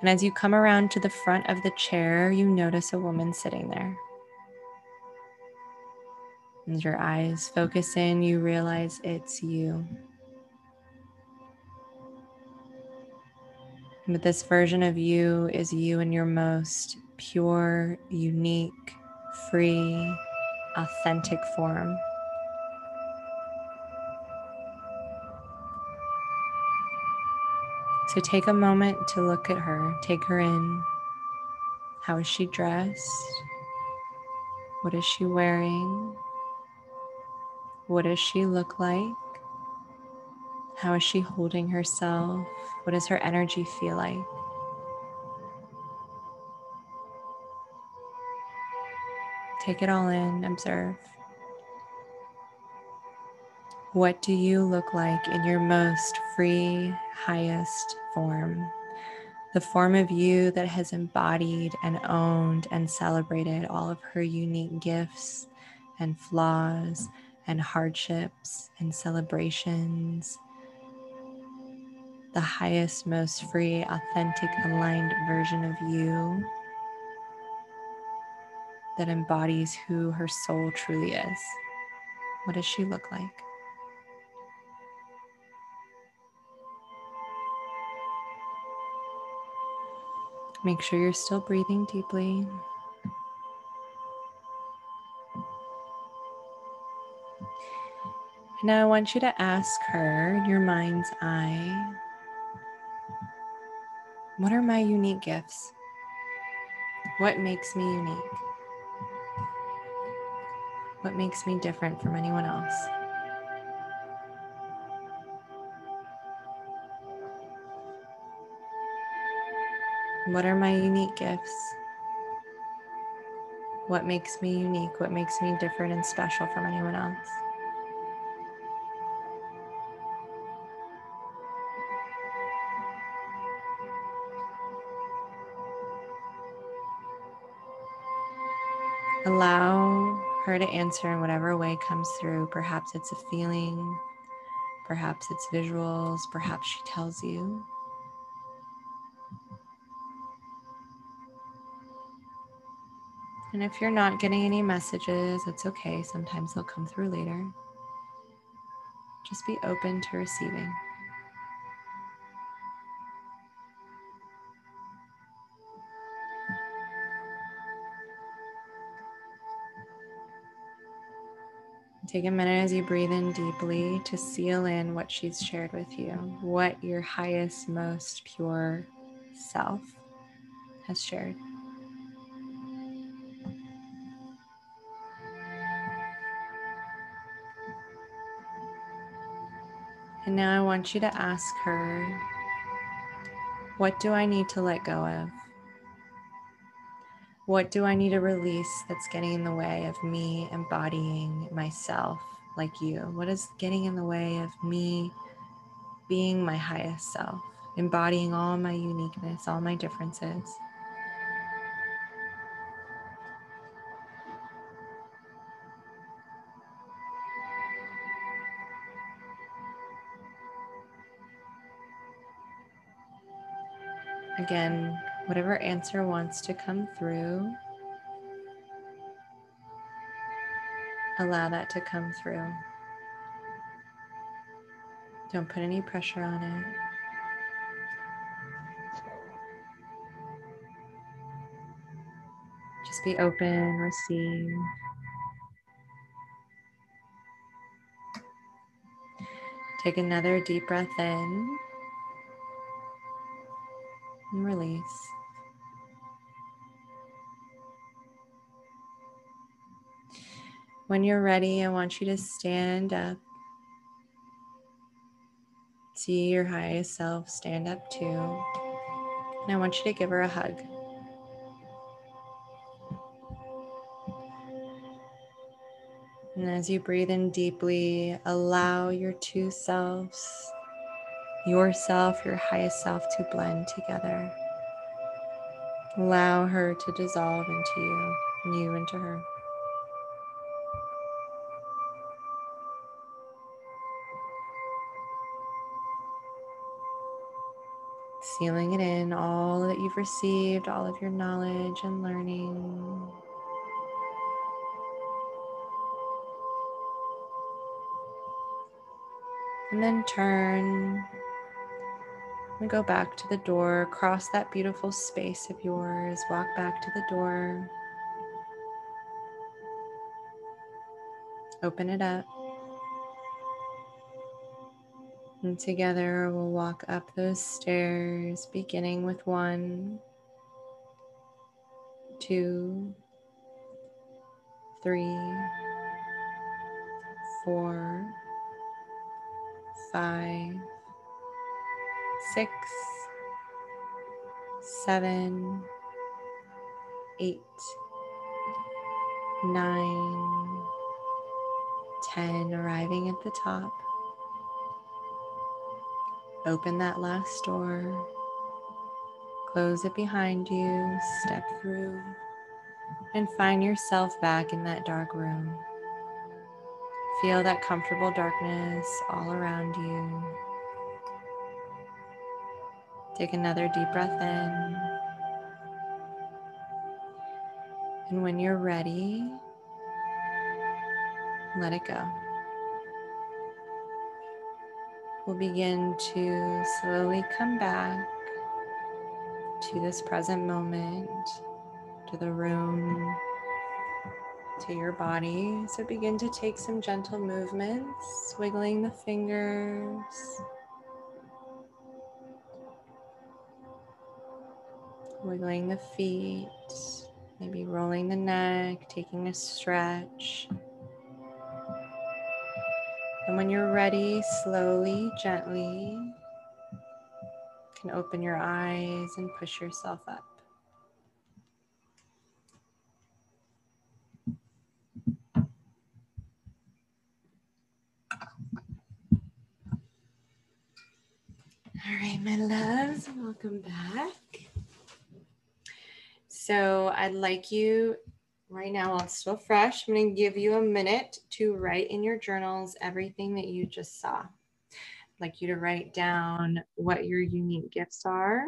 And as you come around to the front of the chair, you notice a woman sitting there. As your eyes focus in, you realize it's you. But this version of you is you in your most pure, unique, free, authentic form. So take a moment to look at her, take her in. How is she dressed? What is she wearing? What does she look like? How is she holding herself? What does her energy feel like? Take it all in, observe. What do you look like in your most free, highest form? The form of you that has embodied and owned and celebrated all of her unique gifts and flaws and hardships and celebrations. The highest, most free, authentic, aligned version of you that embodies who her soul truly is. What does she look like? Make sure you're still breathing deeply. Now, I want you to ask her in your mind's eye what are my unique gifts? What makes me unique? What makes me different from anyone else? What are my unique gifts? What makes me unique? What makes me different and special from anyone else? Her to answer in whatever way comes through. Perhaps it's a feeling, perhaps it's visuals, perhaps she tells you. And if you're not getting any messages, it's okay. Sometimes they'll come through later. Just be open to receiving. Take a minute as you breathe in deeply to seal in what she's shared with you, what your highest, most pure self has shared. And now I want you to ask her, what do I need to let go of? What do I need to release that's getting in the way of me embodying myself like you? What is getting in the way of me being my highest self, embodying all my uniqueness, all my differences. Again, whatever answer wants to come through, allow that to come through. Don't put any pressure on it. Just be open, receive. Take another deep breath in When you're ready, I want you to stand up. See your highest self stand up too. And I want you to give her a hug. And as you breathe in deeply, allow your two selves yourself, your highest self, to blend together. Allow her to dissolve into you, and you into her. Sealing it in, all that you've received, all of your knowledge and learning. And then turn and go back to the door, cross that beautiful space of yours, walk back to the door, open it up. And together we'll walk up those stairs, beginning with one, two, three, four, five six, seven, eight, nine, ten, arriving at the top. Open that last door, close it behind you, step through, and find yourself back in that dark room. Feel that comfortable darkness all around you. Take another deep breath in. And when you're ready, let it go. We'll begin to slowly come back to this present moment, to the room, to your body. So begin to take some gentle movements, wiggling the fingers wiggling the feet, maybe rolling the neck, taking a stretch. And when you're ready, slowly, gently, can open your eyes and push yourself up. All right, my loves, welcome back. So I'd like you right now while it's still fresh, I'm going to give you a minute to write in your journals everything that you just saw. I'd like you to write down what your unique gifts are.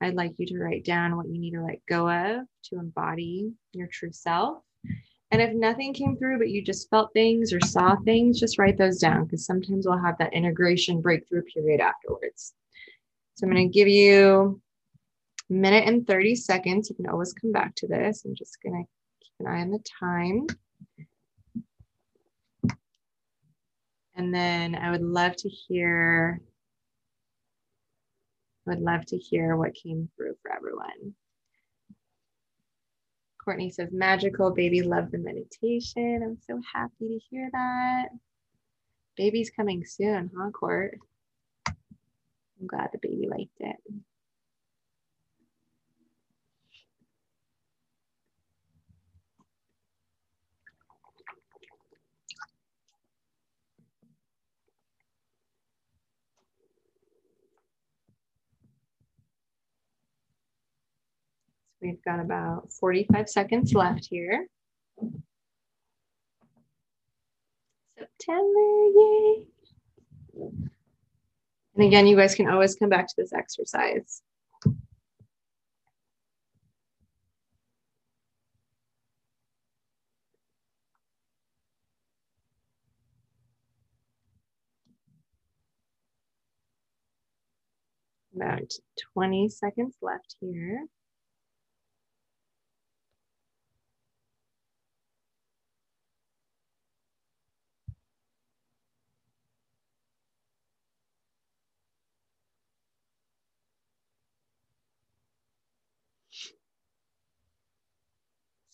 I'd like you to write down what you need to let go of to embody your true self. And if nothing came through, but you just felt things or saw things, just write those down because sometimes we'll have that integration breakthrough period afterwards. So I'm going to give you minute and 30 seconds. You can always come back to this. I'm just to keep an eye on the time. And then I would love to hear, I would love to hear what came through for everyone. Courtney says, magical baby, love the meditation. I'm so happy to hear that. Baby's coming soon, huh, Court? I'm glad the baby liked it. We've got about 45 seconds left here. September, yay. And again, you guys can always come back to this exercise. About 20 seconds left here.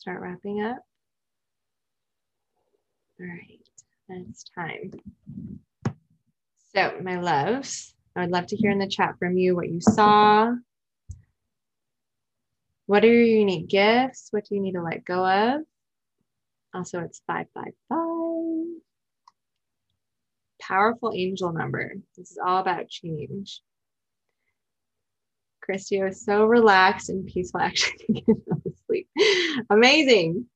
Start wrapping up. All right, it's time. So, my loves, I would love to hear in the chat from you what you saw. What are your unique gifts? What do you need to let go of? Also, it's 555. Powerful angel number. This is all about change. Christy was so relaxed and peaceful. Actually. Amazing.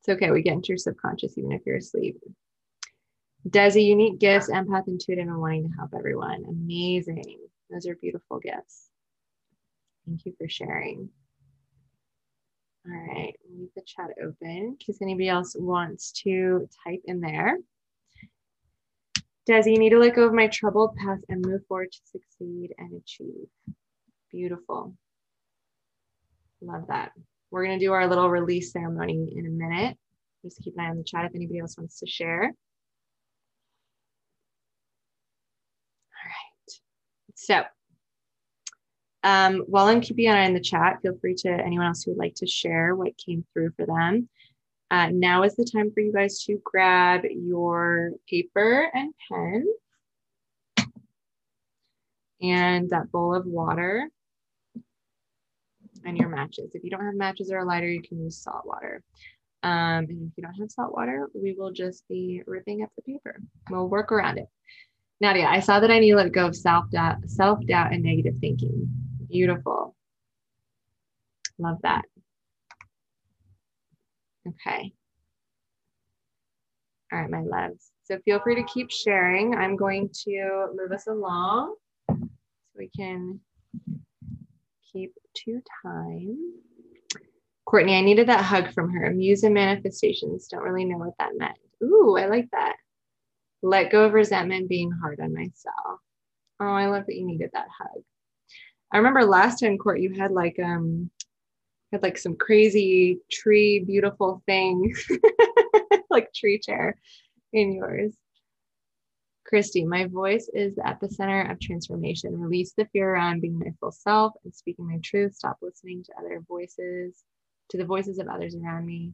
It's okay. We get into your subconscious even if you're asleep. Desi, unique gifts, empath, intuitive, and wanting to help everyone. Amazing. Those are beautiful gifts. Thank you for sharing. All right, leave the chat open in case anybody else wants to type in there. Desi, you need to let go of my troubled past and move forward to succeed and achieve. Beautiful. Love that. We're going to do our little release ceremony in a minute. Just keep an eye on the chat if anybody else wants to share. All right. So, um, while I'm keeping an eye on the chat, feel free to anyone else who would like to share what came through for them. Uh, now is the time for you guys to grab your paper and pen and that bowl of water and your matches. If you don't have matches or a lighter, you can use salt water. Um, and if you don't have salt water, we will just be ripping up the paper. We'll work around it. Nadia, I saw that I need to let go of self-doubt, self-doubt and negative thinking. Beautiful. Love that. Okay. All right, my loves. So feel free to keep sharing. I'm going to move us along so we can keep to time. Courtney, I needed that hug from her. Muse and manifestations. Don't really know what that meant. Ooh, I like that. Let go of resentment being hard on myself. Oh, I love that you needed that hug. I remember last time, Court, you had like um had like some crazy tree, beautiful thing, like tree chair in yours. Christy, my voice is at the center of transformation. Release the fear around being my full self and speaking my truth. Stop listening to other voices, to the voices of others around me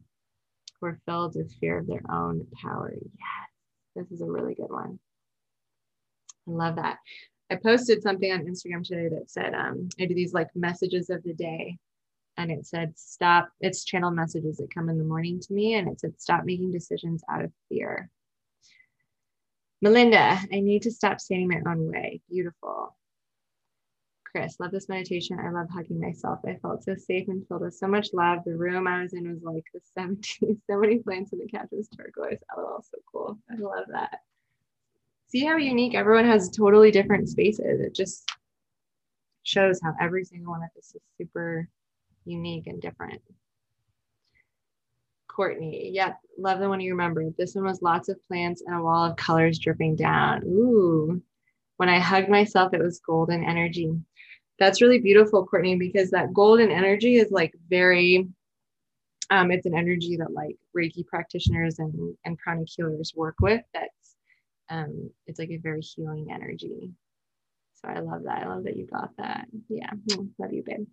who are filled with fear of their own power. Yes, this is a really good one. I love that. I posted something on Instagram today that said, um, I do these like messages of the day. And it said, stop. It's channel messages that come in the morning to me. And it said, stop making decisions out of fear. Melinda, I need to stop standing my own way. Beautiful. Chris, love this meditation. I love hugging myself. I felt so safe and filled with so much love. The room I was in was like the 70s. So many plants and the couch was turquoise. LOL, so cool. I love that. See how unique everyone has totally different spaces. It just shows how every single one of us is super unique and different. Courtney. Yep. Love the one you remembered. This one was lots of plants and a wall of colors dripping down. Ooh. When I hugged myself, it was golden energy. That's really beautiful, Courtney, because that golden energy is like very, um, it's an energy that like Reiki practitioners and, and pranic healers work with. That's, um, it's like a very healing energy. So I love that. I love that you got that. Yeah. Love you, babe.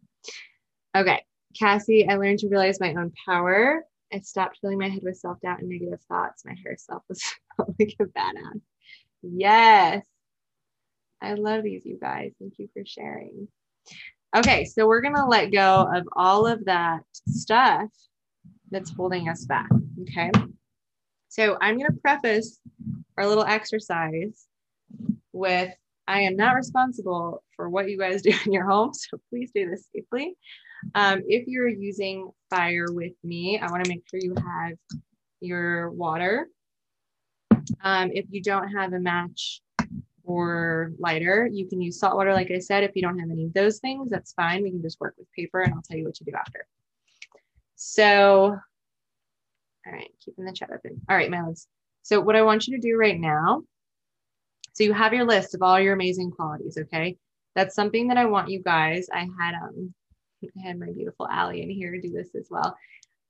Okay. Cassie, I learned to realize my own power I stopped filling my head with self doubt and negative thoughts. My hair self was like a badass. Yes. I love these, you guys. Thank you for sharing. Okay, so we're going to let go of all of that stuff that's holding us back. Okay. So I'm going to preface our little exercise with I am not responsible for what you guys do in your home. So please do this safely. Um, if you're using fire with me, I want to make sure you have your water. Um, if you don't have a match or lighter, you can use salt water. Like I said, if you don't have any of those things, that's fine. We can just work with paper and I'll tell you what to do after. So, all right, keeping the chat open. All right, my loves. So what I want you to do right now, so you have your list of all your amazing qualities, okay? That's something that I want you guys, I had, um, Had my beautiful Allie in here to do this as well.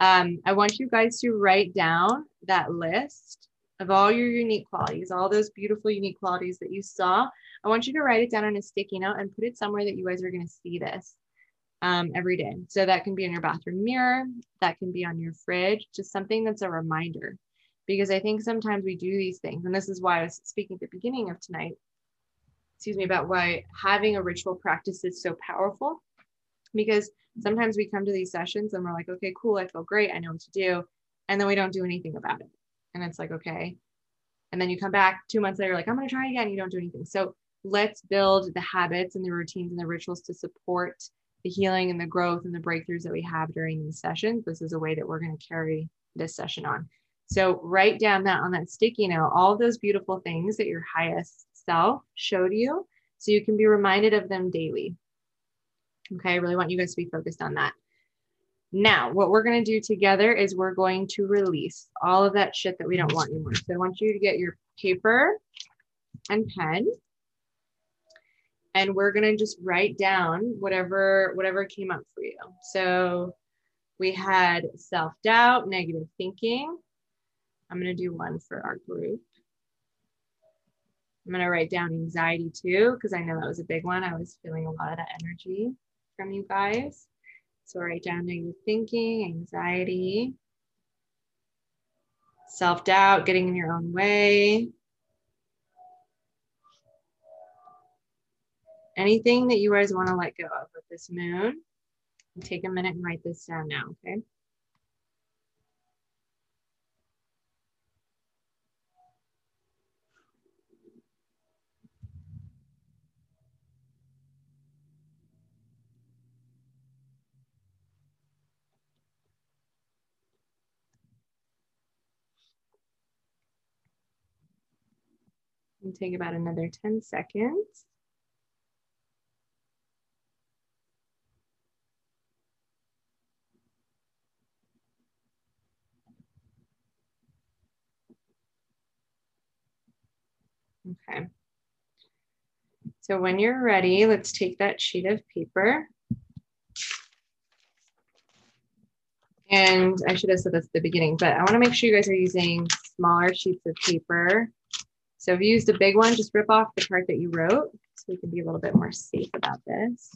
Um, I want you guys to write down that list of all your unique qualities, all those beautiful, unique qualities that you saw. I want you to write it down on a sticky note and put it somewhere that you guys are going to see this um, every day. So that can be in your bathroom mirror, that can be on your fridge, just something that's a reminder. Because I think sometimes we do these things, and this is why I was speaking at the beginning of tonight, excuse me, about why having a ritual practice is so powerful. Because sometimes we come to these sessions and we're like, okay, cool, I feel great, I know what to do. And then we don't do anything about it. And it's like, okay. And then you come back two months later, like, I'm going to try again. You don't do anything. So let's build the habits and the routines and the rituals to support the healing and the growth and the breakthroughs that we have during these sessions. This is a way that we're going to carry this session on. So write down that on that sticky note, all those beautiful things that your highest self showed you so you can be reminded of them daily. Okay, I really want you guys to be focused on that. Now, what we're going to do together is we're going to release all of that shit that we don't want anymore. So I want you to get your paper and pen and we're going to just write down whatever whatever came up for you. So we had self-doubt, negative thinking. I'm going to do one for our group. I'm going to write down anxiety too because I know that was a big one. I was feeling a lot of that energy from you guys. So write down negative thinking, anxiety, self doubt, getting in your own way. Anything that you guys want to let go of with this moon, take a minute and write this down now, okay? And take about another 10 seconds. Okay. So when you're ready, let's take that sheet of paper. And I should have said this at the beginning, but I want to make sure you guys are using smaller sheets of paper so if you used a big one, just rip off the part that you wrote so we can be a little bit more safe about this.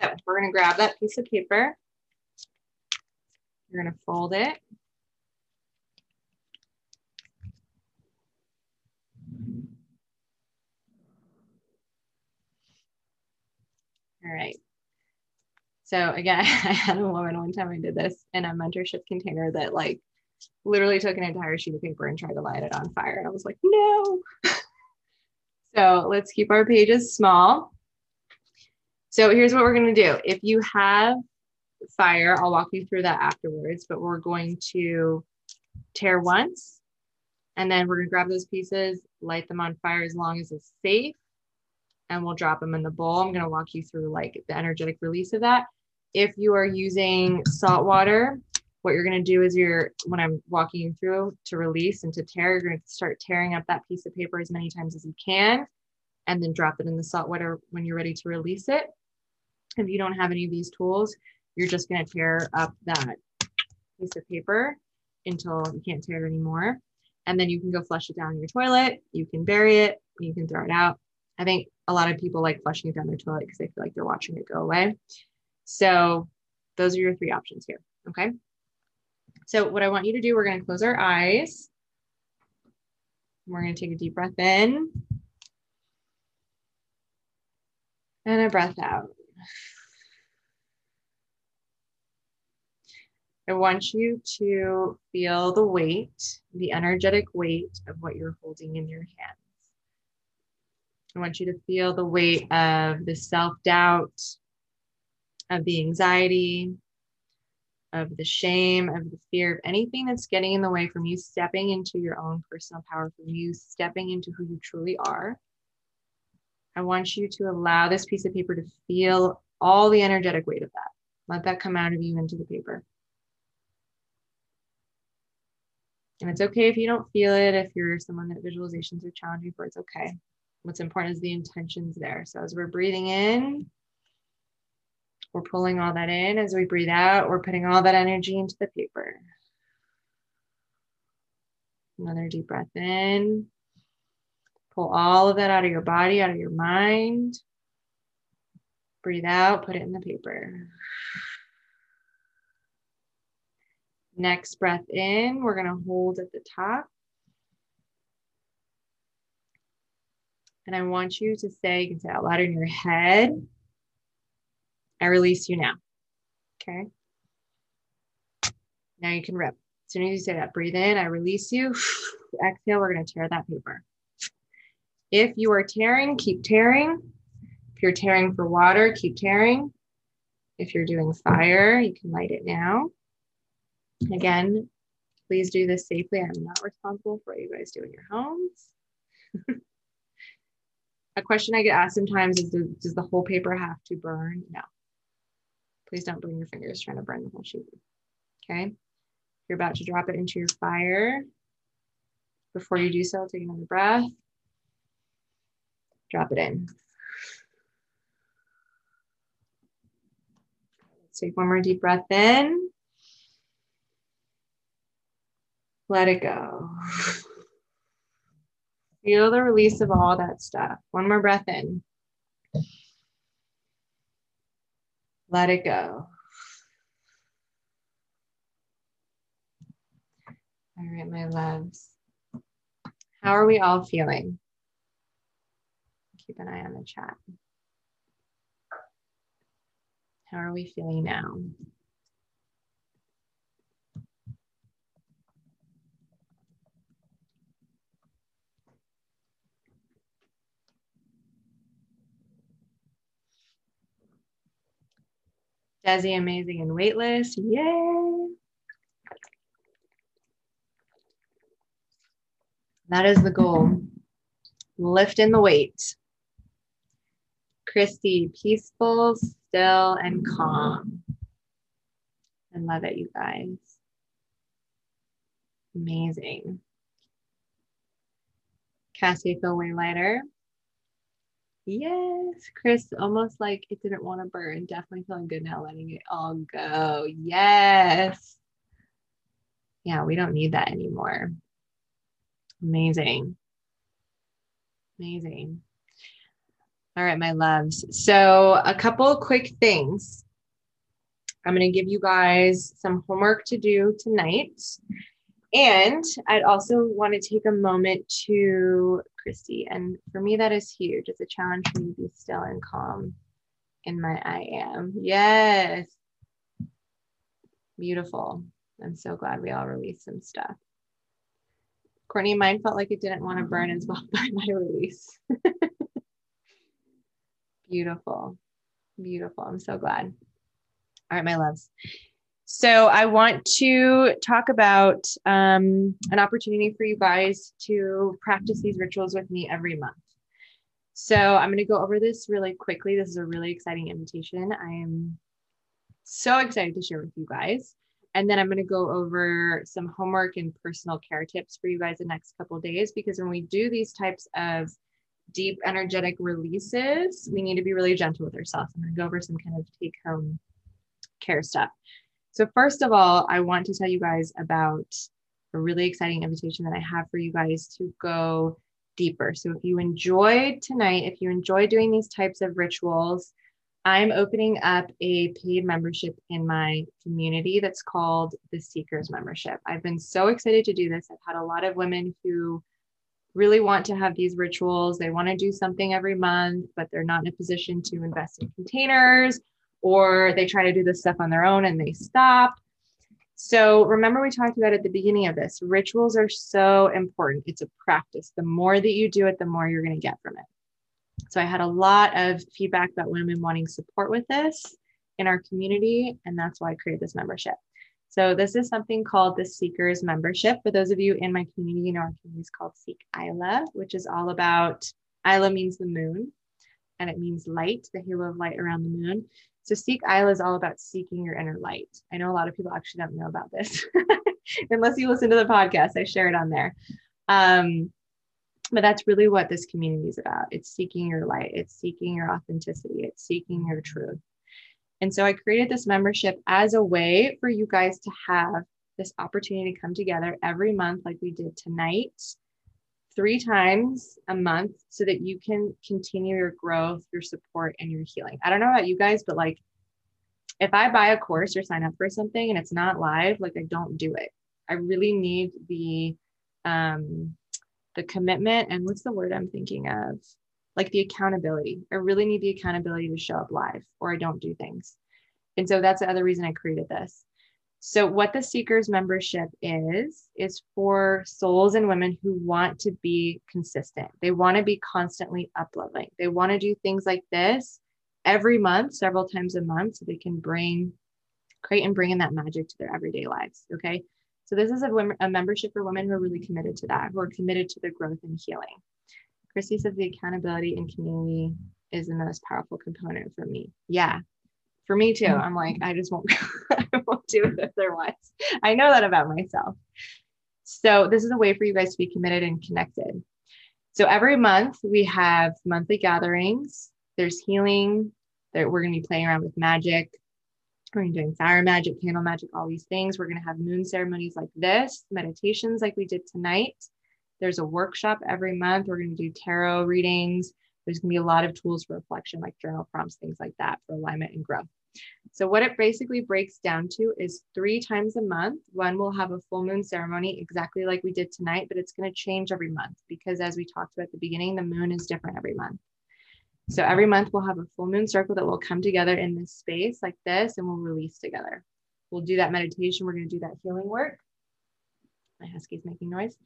So we're going to grab that piece of paper. You're going to fold it. All right. So again, I had a woman one time I did this in a mentorship container that like literally took an entire sheet of paper and tried to light it on fire. And I was like, no. so let's keep our pages small. So here's what we're going to do. If you have fire, I'll walk you through that afterwards, but we're going to tear once and then we're going to grab those pieces, light them on fire as long as it's safe, and we'll drop them in the bowl. I'm going to walk you through like the energetic release of that. If you are using salt water, what you're going to do is you're when I'm walking you through to release and to tear, you're going to start tearing up that piece of paper as many times as you can and then drop it in the salt water when you're ready to release it. If you don't have any of these tools, you're just going to tear up that piece of paper until you can't tear it anymore. And then you can go flush it down your toilet. You can bury it. You can throw it out. I think a lot of people like flushing it down their toilet because they feel like they're watching it go away. So those are your three options here. Okay. So what I want you to do, we're going to close our eyes. We're going to take a deep breath in and a breath out. I want you to feel the weight, the energetic weight of what you're holding in your hands. I want you to feel the weight of the self doubt, of the anxiety, of the shame, of the fear, of anything that's getting in the way from you stepping into your own personal power, from you stepping into who you truly are. I want you to allow this piece of paper to feel all the energetic weight of that. Let that come out of you into the paper. And it's okay if you don't feel it, if you're someone that visualizations are challenging for, it's okay. What's important is the intentions there. So as we're breathing in, we're pulling all that in. As we breathe out, we're putting all that energy into the paper. Another deep breath in. Pull all of that out of your body, out of your mind. Breathe out, put it in the paper. Next breath in, we're going to hold at the top. And I want you to say, you can say out loud in your head, I release you now. Okay. Now you can rip. As soon as you say that, breathe in, I release you. Exhale, we're going to tear that paper. If you are tearing, keep tearing. If you're tearing for water, keep tearing. If you're doing fire, you can light it now. Again, please do this safely. I'm not responsible for what you guys do in your homes. a question I get asked sometimes is Does the whole paper have to burn? No. Please don't burn your fingers trying to burn the whole sheet. Okay. You're about to drop it into your fire. Before you do so, take another breath. Drop it in. Let's take one more deep breath in. Let it go. Feel the release of all that stuff. One more breath in. Let it go. All right, my loves. How are we all feeling? Keep an eye on the chat. How are we feeling now? Desi amazing and weightless. Yay. That is the goal. Lift in the weight. Christy, peaceful, still, and calm. I love it, you guys. Amazing. Cassie, feel way lighter. Yes, Chris, almost like it didn't want to burn. Definitely feeling good now, letting it all go. Yes. Yeah, we don't need that anymore. Amazing. Amazing. All right, my loves. So, a couple quick things. I'm going to give you guys some homework to do tonight. And I'd also want to take a moment to Christy. And for me, that is huge. It's a challenge for me to be still and calm in my I am. Yes. Beautiful. I'm so glad we all released some stuff. Courtney, mine felt like it didn't want to burn as well by my release. Beautiful. Beautiful. I'm so glad. All right, my loves. So I want to talk about um, an opportunity for you guys to practice these rituals with me every month. So I'm going to go over this really quickly. This is a really exciting invitation. I am so excited to share with you guys. And then I'm going to go over some homework and personal care tips for you guys the next couple days because when we do these types of deep energetic releases, we need to be really gentle with ourselves. I'm going to go over some kind of take home care stuff. So, first of all, I want to tell you guys about a really exciting invitation that I have for you guys to go deeper. So, if you enjoyed tonight, if you enjoy doing these types of rituals, I'm opening up a paid membership in my community that's called the Seekers Membership. I've been so excited to do this. I've had a lot of women who really want to have these rituals. They want to do something every month, but they're not in a position to invest in containers, or they try to do this stuff on their own and they stop. So remember, we talked about at the beginning of this rituals are so important. It's a practice. The more that you do it, the more you're going to get from it. So I had a lot of feedback about women wanting support with this in our community, and that's why I created this membership. So this is something called the Seekers Membership. For those of you in my community, you know our community is called Seek Isla, which is all about Isla means the moon, and it means light, the halo of light around the moon. So Seek Isla is all about seeking your inner light. I know a lot of people actually don't know about this, unless you listen to the podcast. I share it on there. Um, but that's really what this community is about. It's seeking your light. It's seeking your authenticity. It's seeking your truth. And so I created this membership as a way for you guys to have this opportunity to come together every month, like we did tonight, three times a month, so that you can continue your growth, your support, and your healing. I don't know about you guys, but like if I buy a course or sign up for something and it's not live, like I don't do it. I really need the um the commitment and what's the word I'm thinking of? Like the accountability. I really need the accountability to show up live or I don't do things. And so that's the other reason I created this. So, what the Seekers membership is, is for souls and women who want to be consistent. They want to be constantly up leveling. They want to do things like this every month, several times a month, so they can bring, create and bring in that magic to their everyday lives. Okay. So, this is a, a membership for women who are really committed to that, who are committed to the growth and healing. Christy says the accountability and community is the most powerful component for me. Yeah, for me too. Mm-hmm. I'm like, I just won't, I won't do it otherwise. I know that about myself. So this is a way for you guys to be committed and connected. So every month we have monthly gatherings. There's healing. That we're going to be playing around with magic. We're going to be doing fire magic, candle magic, all these things. We're going to have moon ceremonies like this, meditations like we did tonight. There's a workshop every month. We're going to do tarot readings. There's going to be a lot of tools for reflection, like journal prompts, things like that for alignment and growth. So, what it basically breaks down to is three times a month, one will have a full moon ceremony, exactly like we did tonight, but it's going to change every month because, as we talked about at the beginning, the moon is different every month. So, every month we'll have a full moon circle that will come together in this space like this and we'll release together. We'll do that meditation. We're going to do that healing work. My husky's making noise.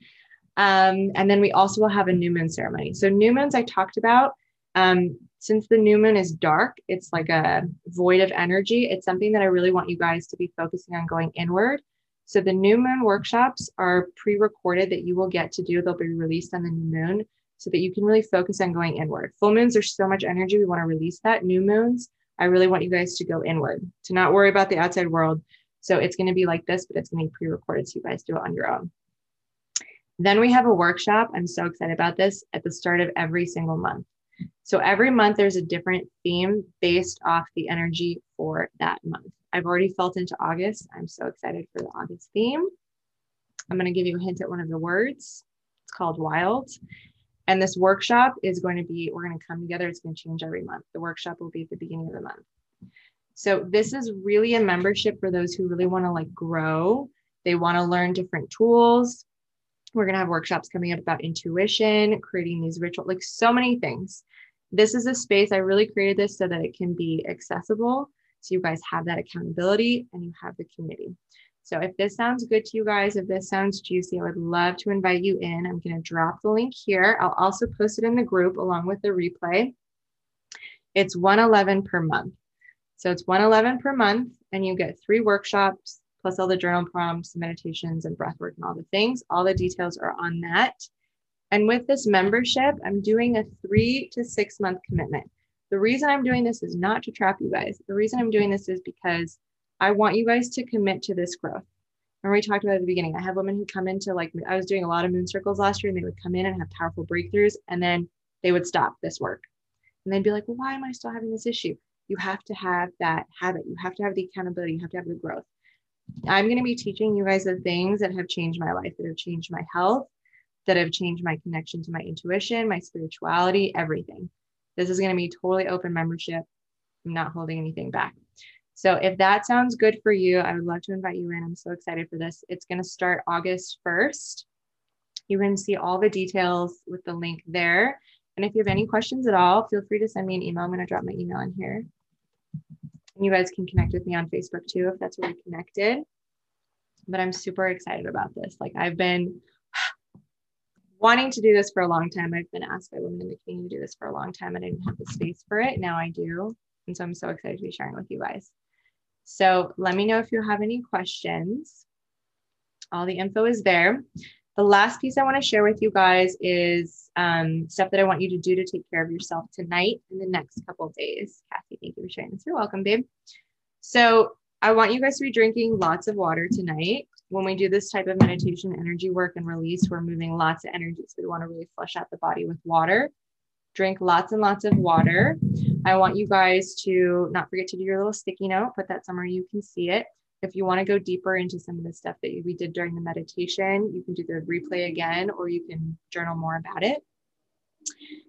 Um, and then we also will have a new moon ceremony. So, new moons I talked about. Um, since the new moon is dark, it's like a void of energy. It's something that I really want you guys to be focusing on going inward. So, the new moon workshops are pre recorded that you will get to do. They'll be released on the new moon so that you can really focus on going inward. Full moons are so much energy. We want to release that. New moons, I really want you guys to go inward, to not worry about the outside world. So, it's going to be like this, but it's going to be pre recorded so you guys do it on your own. Then we have a workshop. I'm so excited about this at the start of every single month. So every month there's a different theme based off the energy for that month. I've already felt into August. I'm so excited for the August theme. I'm going to give you a hint at one of the words. It's called wild. And this workshop is going to be, we're going to come together. It's going to change every month. The workshop will be at the beginning of the month. So this is really a membership for those who really want to like grow. They want to learn different tools. We're going to have workshops coming up about intuition, creating these rituals, like so many things. This is a space I really created this so that it can be accessible. So you guys have that accountability and you have the community. So if this sounds good to you guys, if this sounds juicy, I would love to invite you in. I'm going to drop the link here. I'll also post it in the group along with the replay. It's 111 per month. So it's 111 per month and you get three workshops, plus all the journal prompts, meditations, and breath work and all the things. All the details are on that. And with this membership, I'm doing a three to six month commitment. The reason I'm doing this is not to trap you guys. The reason I'm doing this is because I want you guys to commit to this growth. Remember, we talked about at the beginning. I have women who come into like, I was doing a lot of moon circles last year, and they would come in and have powerful breakthroughs, and then they would stop this work. And they'd be like, well, why am I still having this issue? You have to have that habit. You have to have the accountability. You have to have the growth. I'm going to be teaching you guys the things that have changed my life, that have changed my health, that have changed my connection to my intuition, my spirituality, everything. This is going to be totally open membership. I'm not holding anything back. So if that sounds good for you, I would love to invite you in. I'm so excited for this. It's going to start August 1st. You can see all the details with the link there. And if you have any questions at all, feel free to send me an email. I'm going to drop my email in here. And you guys can connect with me on Facebook too, if that's where we connected. But I'm super excited about this. Like I've been wanting to do this for a long time. I've been asked by women in the community to do this for a long time and I didn't have the space for it. Now I do. And so I'm so excited to be sharing with you guys. So let me know if you have any questions. All the info is there. The last piece I want to share with you guys is um, stuff that I want you to do to take care of yourself tonight and the next couple days. Kathy, thank you for sharing this. You're welcome, babe. So I want you guys to be drinking lots of water tonight. When we do this type of meditation, energy work, and release, we're moving lots of energy. So we want to really flush out the body with water. Drink lots and lots of water. I want you guys to not forget to do your little sticky note, put that somewhere you can see it. If you want to go deeper into some of the stuff that we did during the meditation, you can do the replay again or you can journal more about it.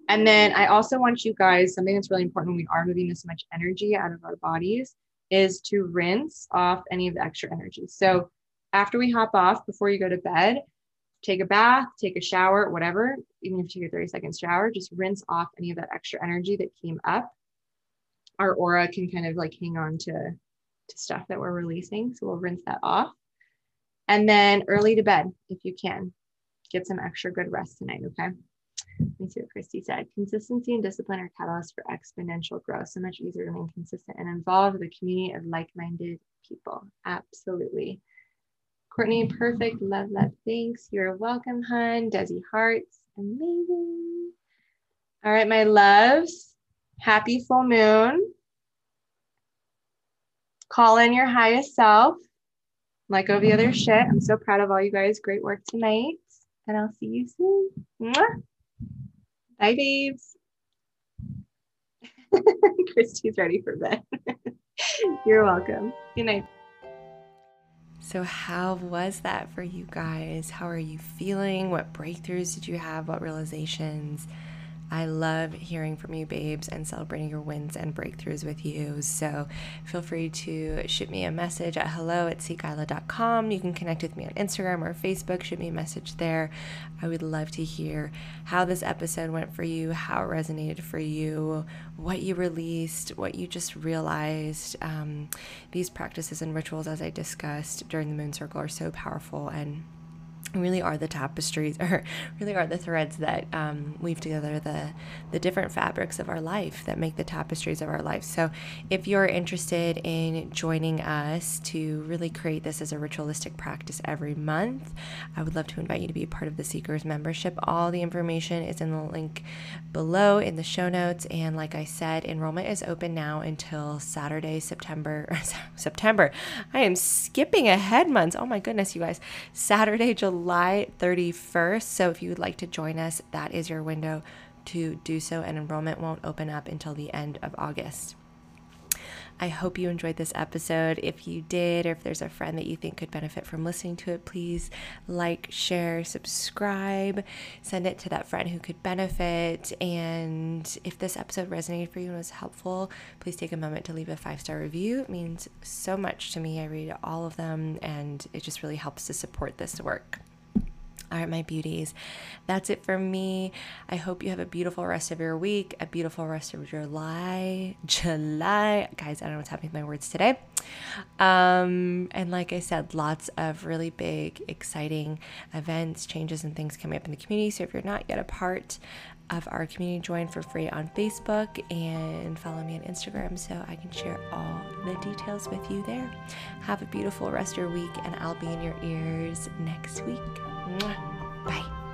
And then I also want you guys, something that's really important when we are moving this much energy out of our bodies is to rinse off any of the extra energy. So after we hop off, before you go to bed, take a bath, take a shower, whatever, even if you take a 30 second shower, just rinse off any of that extra energy that came up. Our aura can kind of like hang on to to stuff that we're releasing. So we'll rinse that off. And then early to bed if you can. Get some extra good rest tonight, okay? Let me see what Christy said. Consistency and discipline are catalysts for exponential growth. So much easier to remain consistent and involved with a community of like-minded people. Absolutely. Courtney, perfect. Love, love. Thanks. You're welcome, hun. Desi Hearts. Amazing. All right, my loves. Happy full moon. Call in your highest self. Let go of the other shit. I'm so proud of all you guys. Great work tonight. And I'll see you soon. Mwah. Bye, babes. Christy's ready for bed. You're welcome. Good night. So, how was that for you guys? How are you feeling? What breakthroughs did you have? What realizations? I love hearing from you, babes, and celebrating your wins and breakthroughs with you. So feel free to shoot me a message at hello at seekisla.com. You can connect with me on Instagram or Facebook. Shoot me a message there. I would love to hear how this episode went for you, how it resonated for you, what you released, what you just realized. Um, these practices and rituals, as I discussed during the Moon Circle, are so powerful and really are the tapestries or really are the threads that um, weave together the the different fabrics of our life that make the tapestries of our life. So if you're interested in joining us to really create this as a ritualistic practice every month i would love to invite you to be a part of the seekers membership. All the information is in the link below in the show notes. And like i said enrollment is open now until saturday september september. I am skipping ahead months. Oh my goodness you guys. Saturday july July 31st. So if you would like to join us, that is your window to do so, and enrollment won't open up until the end of August. I hope you enjoyed this episode. If you did, or if there's a friend that you think could benefit from listening to it, please like, share, subscribe, send it to that friend who could benefit. And if this episode resonated for you and was helpful, please take a moment to leave a five star review. It means so much to me. I read all of them, and it just really helps to support this work. All right, my beauties, that's it for me. I hope you have a beautiful rest of your week, a beautiful rest of July. July, guys, I don't know what's happening with my words today. Um, and like I said, lots of really big, exciting events, changes, and things coming up in the community. So if you're not yet a part of our community, join for free on Facebook and follow me on Instagram so I can share all the details with you there. Have a beautiful rest of your week, and I'll be in your ears next week. Bye.